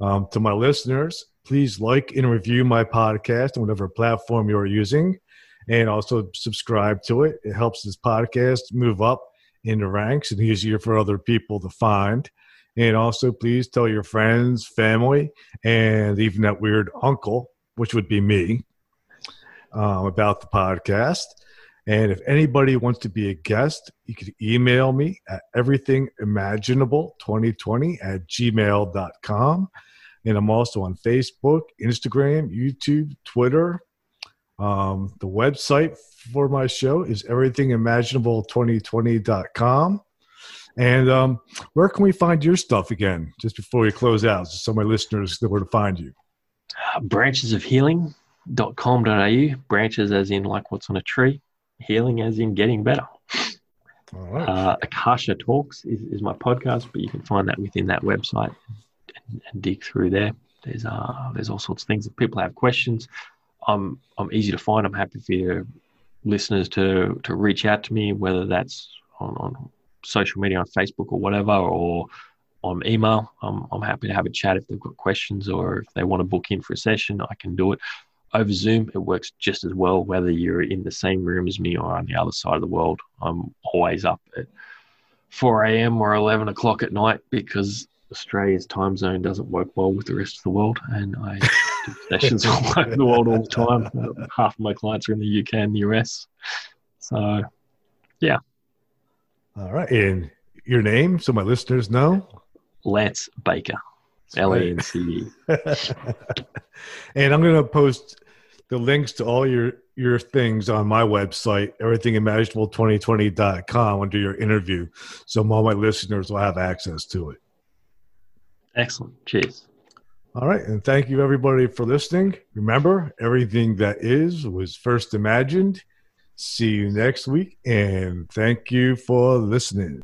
Um, to my listeners, please like and review my podcast on whatever platform you're using, and also subscribe to it. It helps this podcast move up in the ranks and easier for other people to find. And also, please tell your friends, family, and even that weird uncle, which would be me, uh, about the podcast. And if anybody wants to be a guest, you can email me at everythingimaginable2020 at gmail.com. And I'm also on Facebook, Instagram, YouTube, Twitter. Um, the website for my show is everythingimaginable2020.com. And um, where can we find your stuff again, just before we close out, so my listeners know where to find you? Uh, branchesofhealing.com.au, branches as in like what's on a tree, healing as in getting better. All right. Uh, Akasha Talks is, is my podcast, but you can find that within that website and, and dig through there. There's uh, there's all sorts of things. If people have questions, I'm I'm easy to find. I'm happy for your listeners to to reach out to me, whether that's on, on social media on Facebook or whatever, or on email. I'm, I'm happy to have a chat if they've got questions or if they want to book in for a session. I can do it over Zoom. It works just as well whether you're in the same room as me or on the other side of the world. I'm always up at 4 a.m. or 11 o'clock at night because Australia's time zone doesn't work well with the rest of the world, and I do sessions all over the world all the time. Half of my clients are in the UK and the US, so yeah. All right, and your name, so my listeners know. Lance Baker, L A N C E. And I'm going to post the links to all your your things on my website, everythingimaginable2020.com, under your interview, so all my listeners will have access to it. Excellent. Cheers. All right. And thank you, everybody, for listening. Remember, everything that is was first imagined. See you next week. And thank you for listening.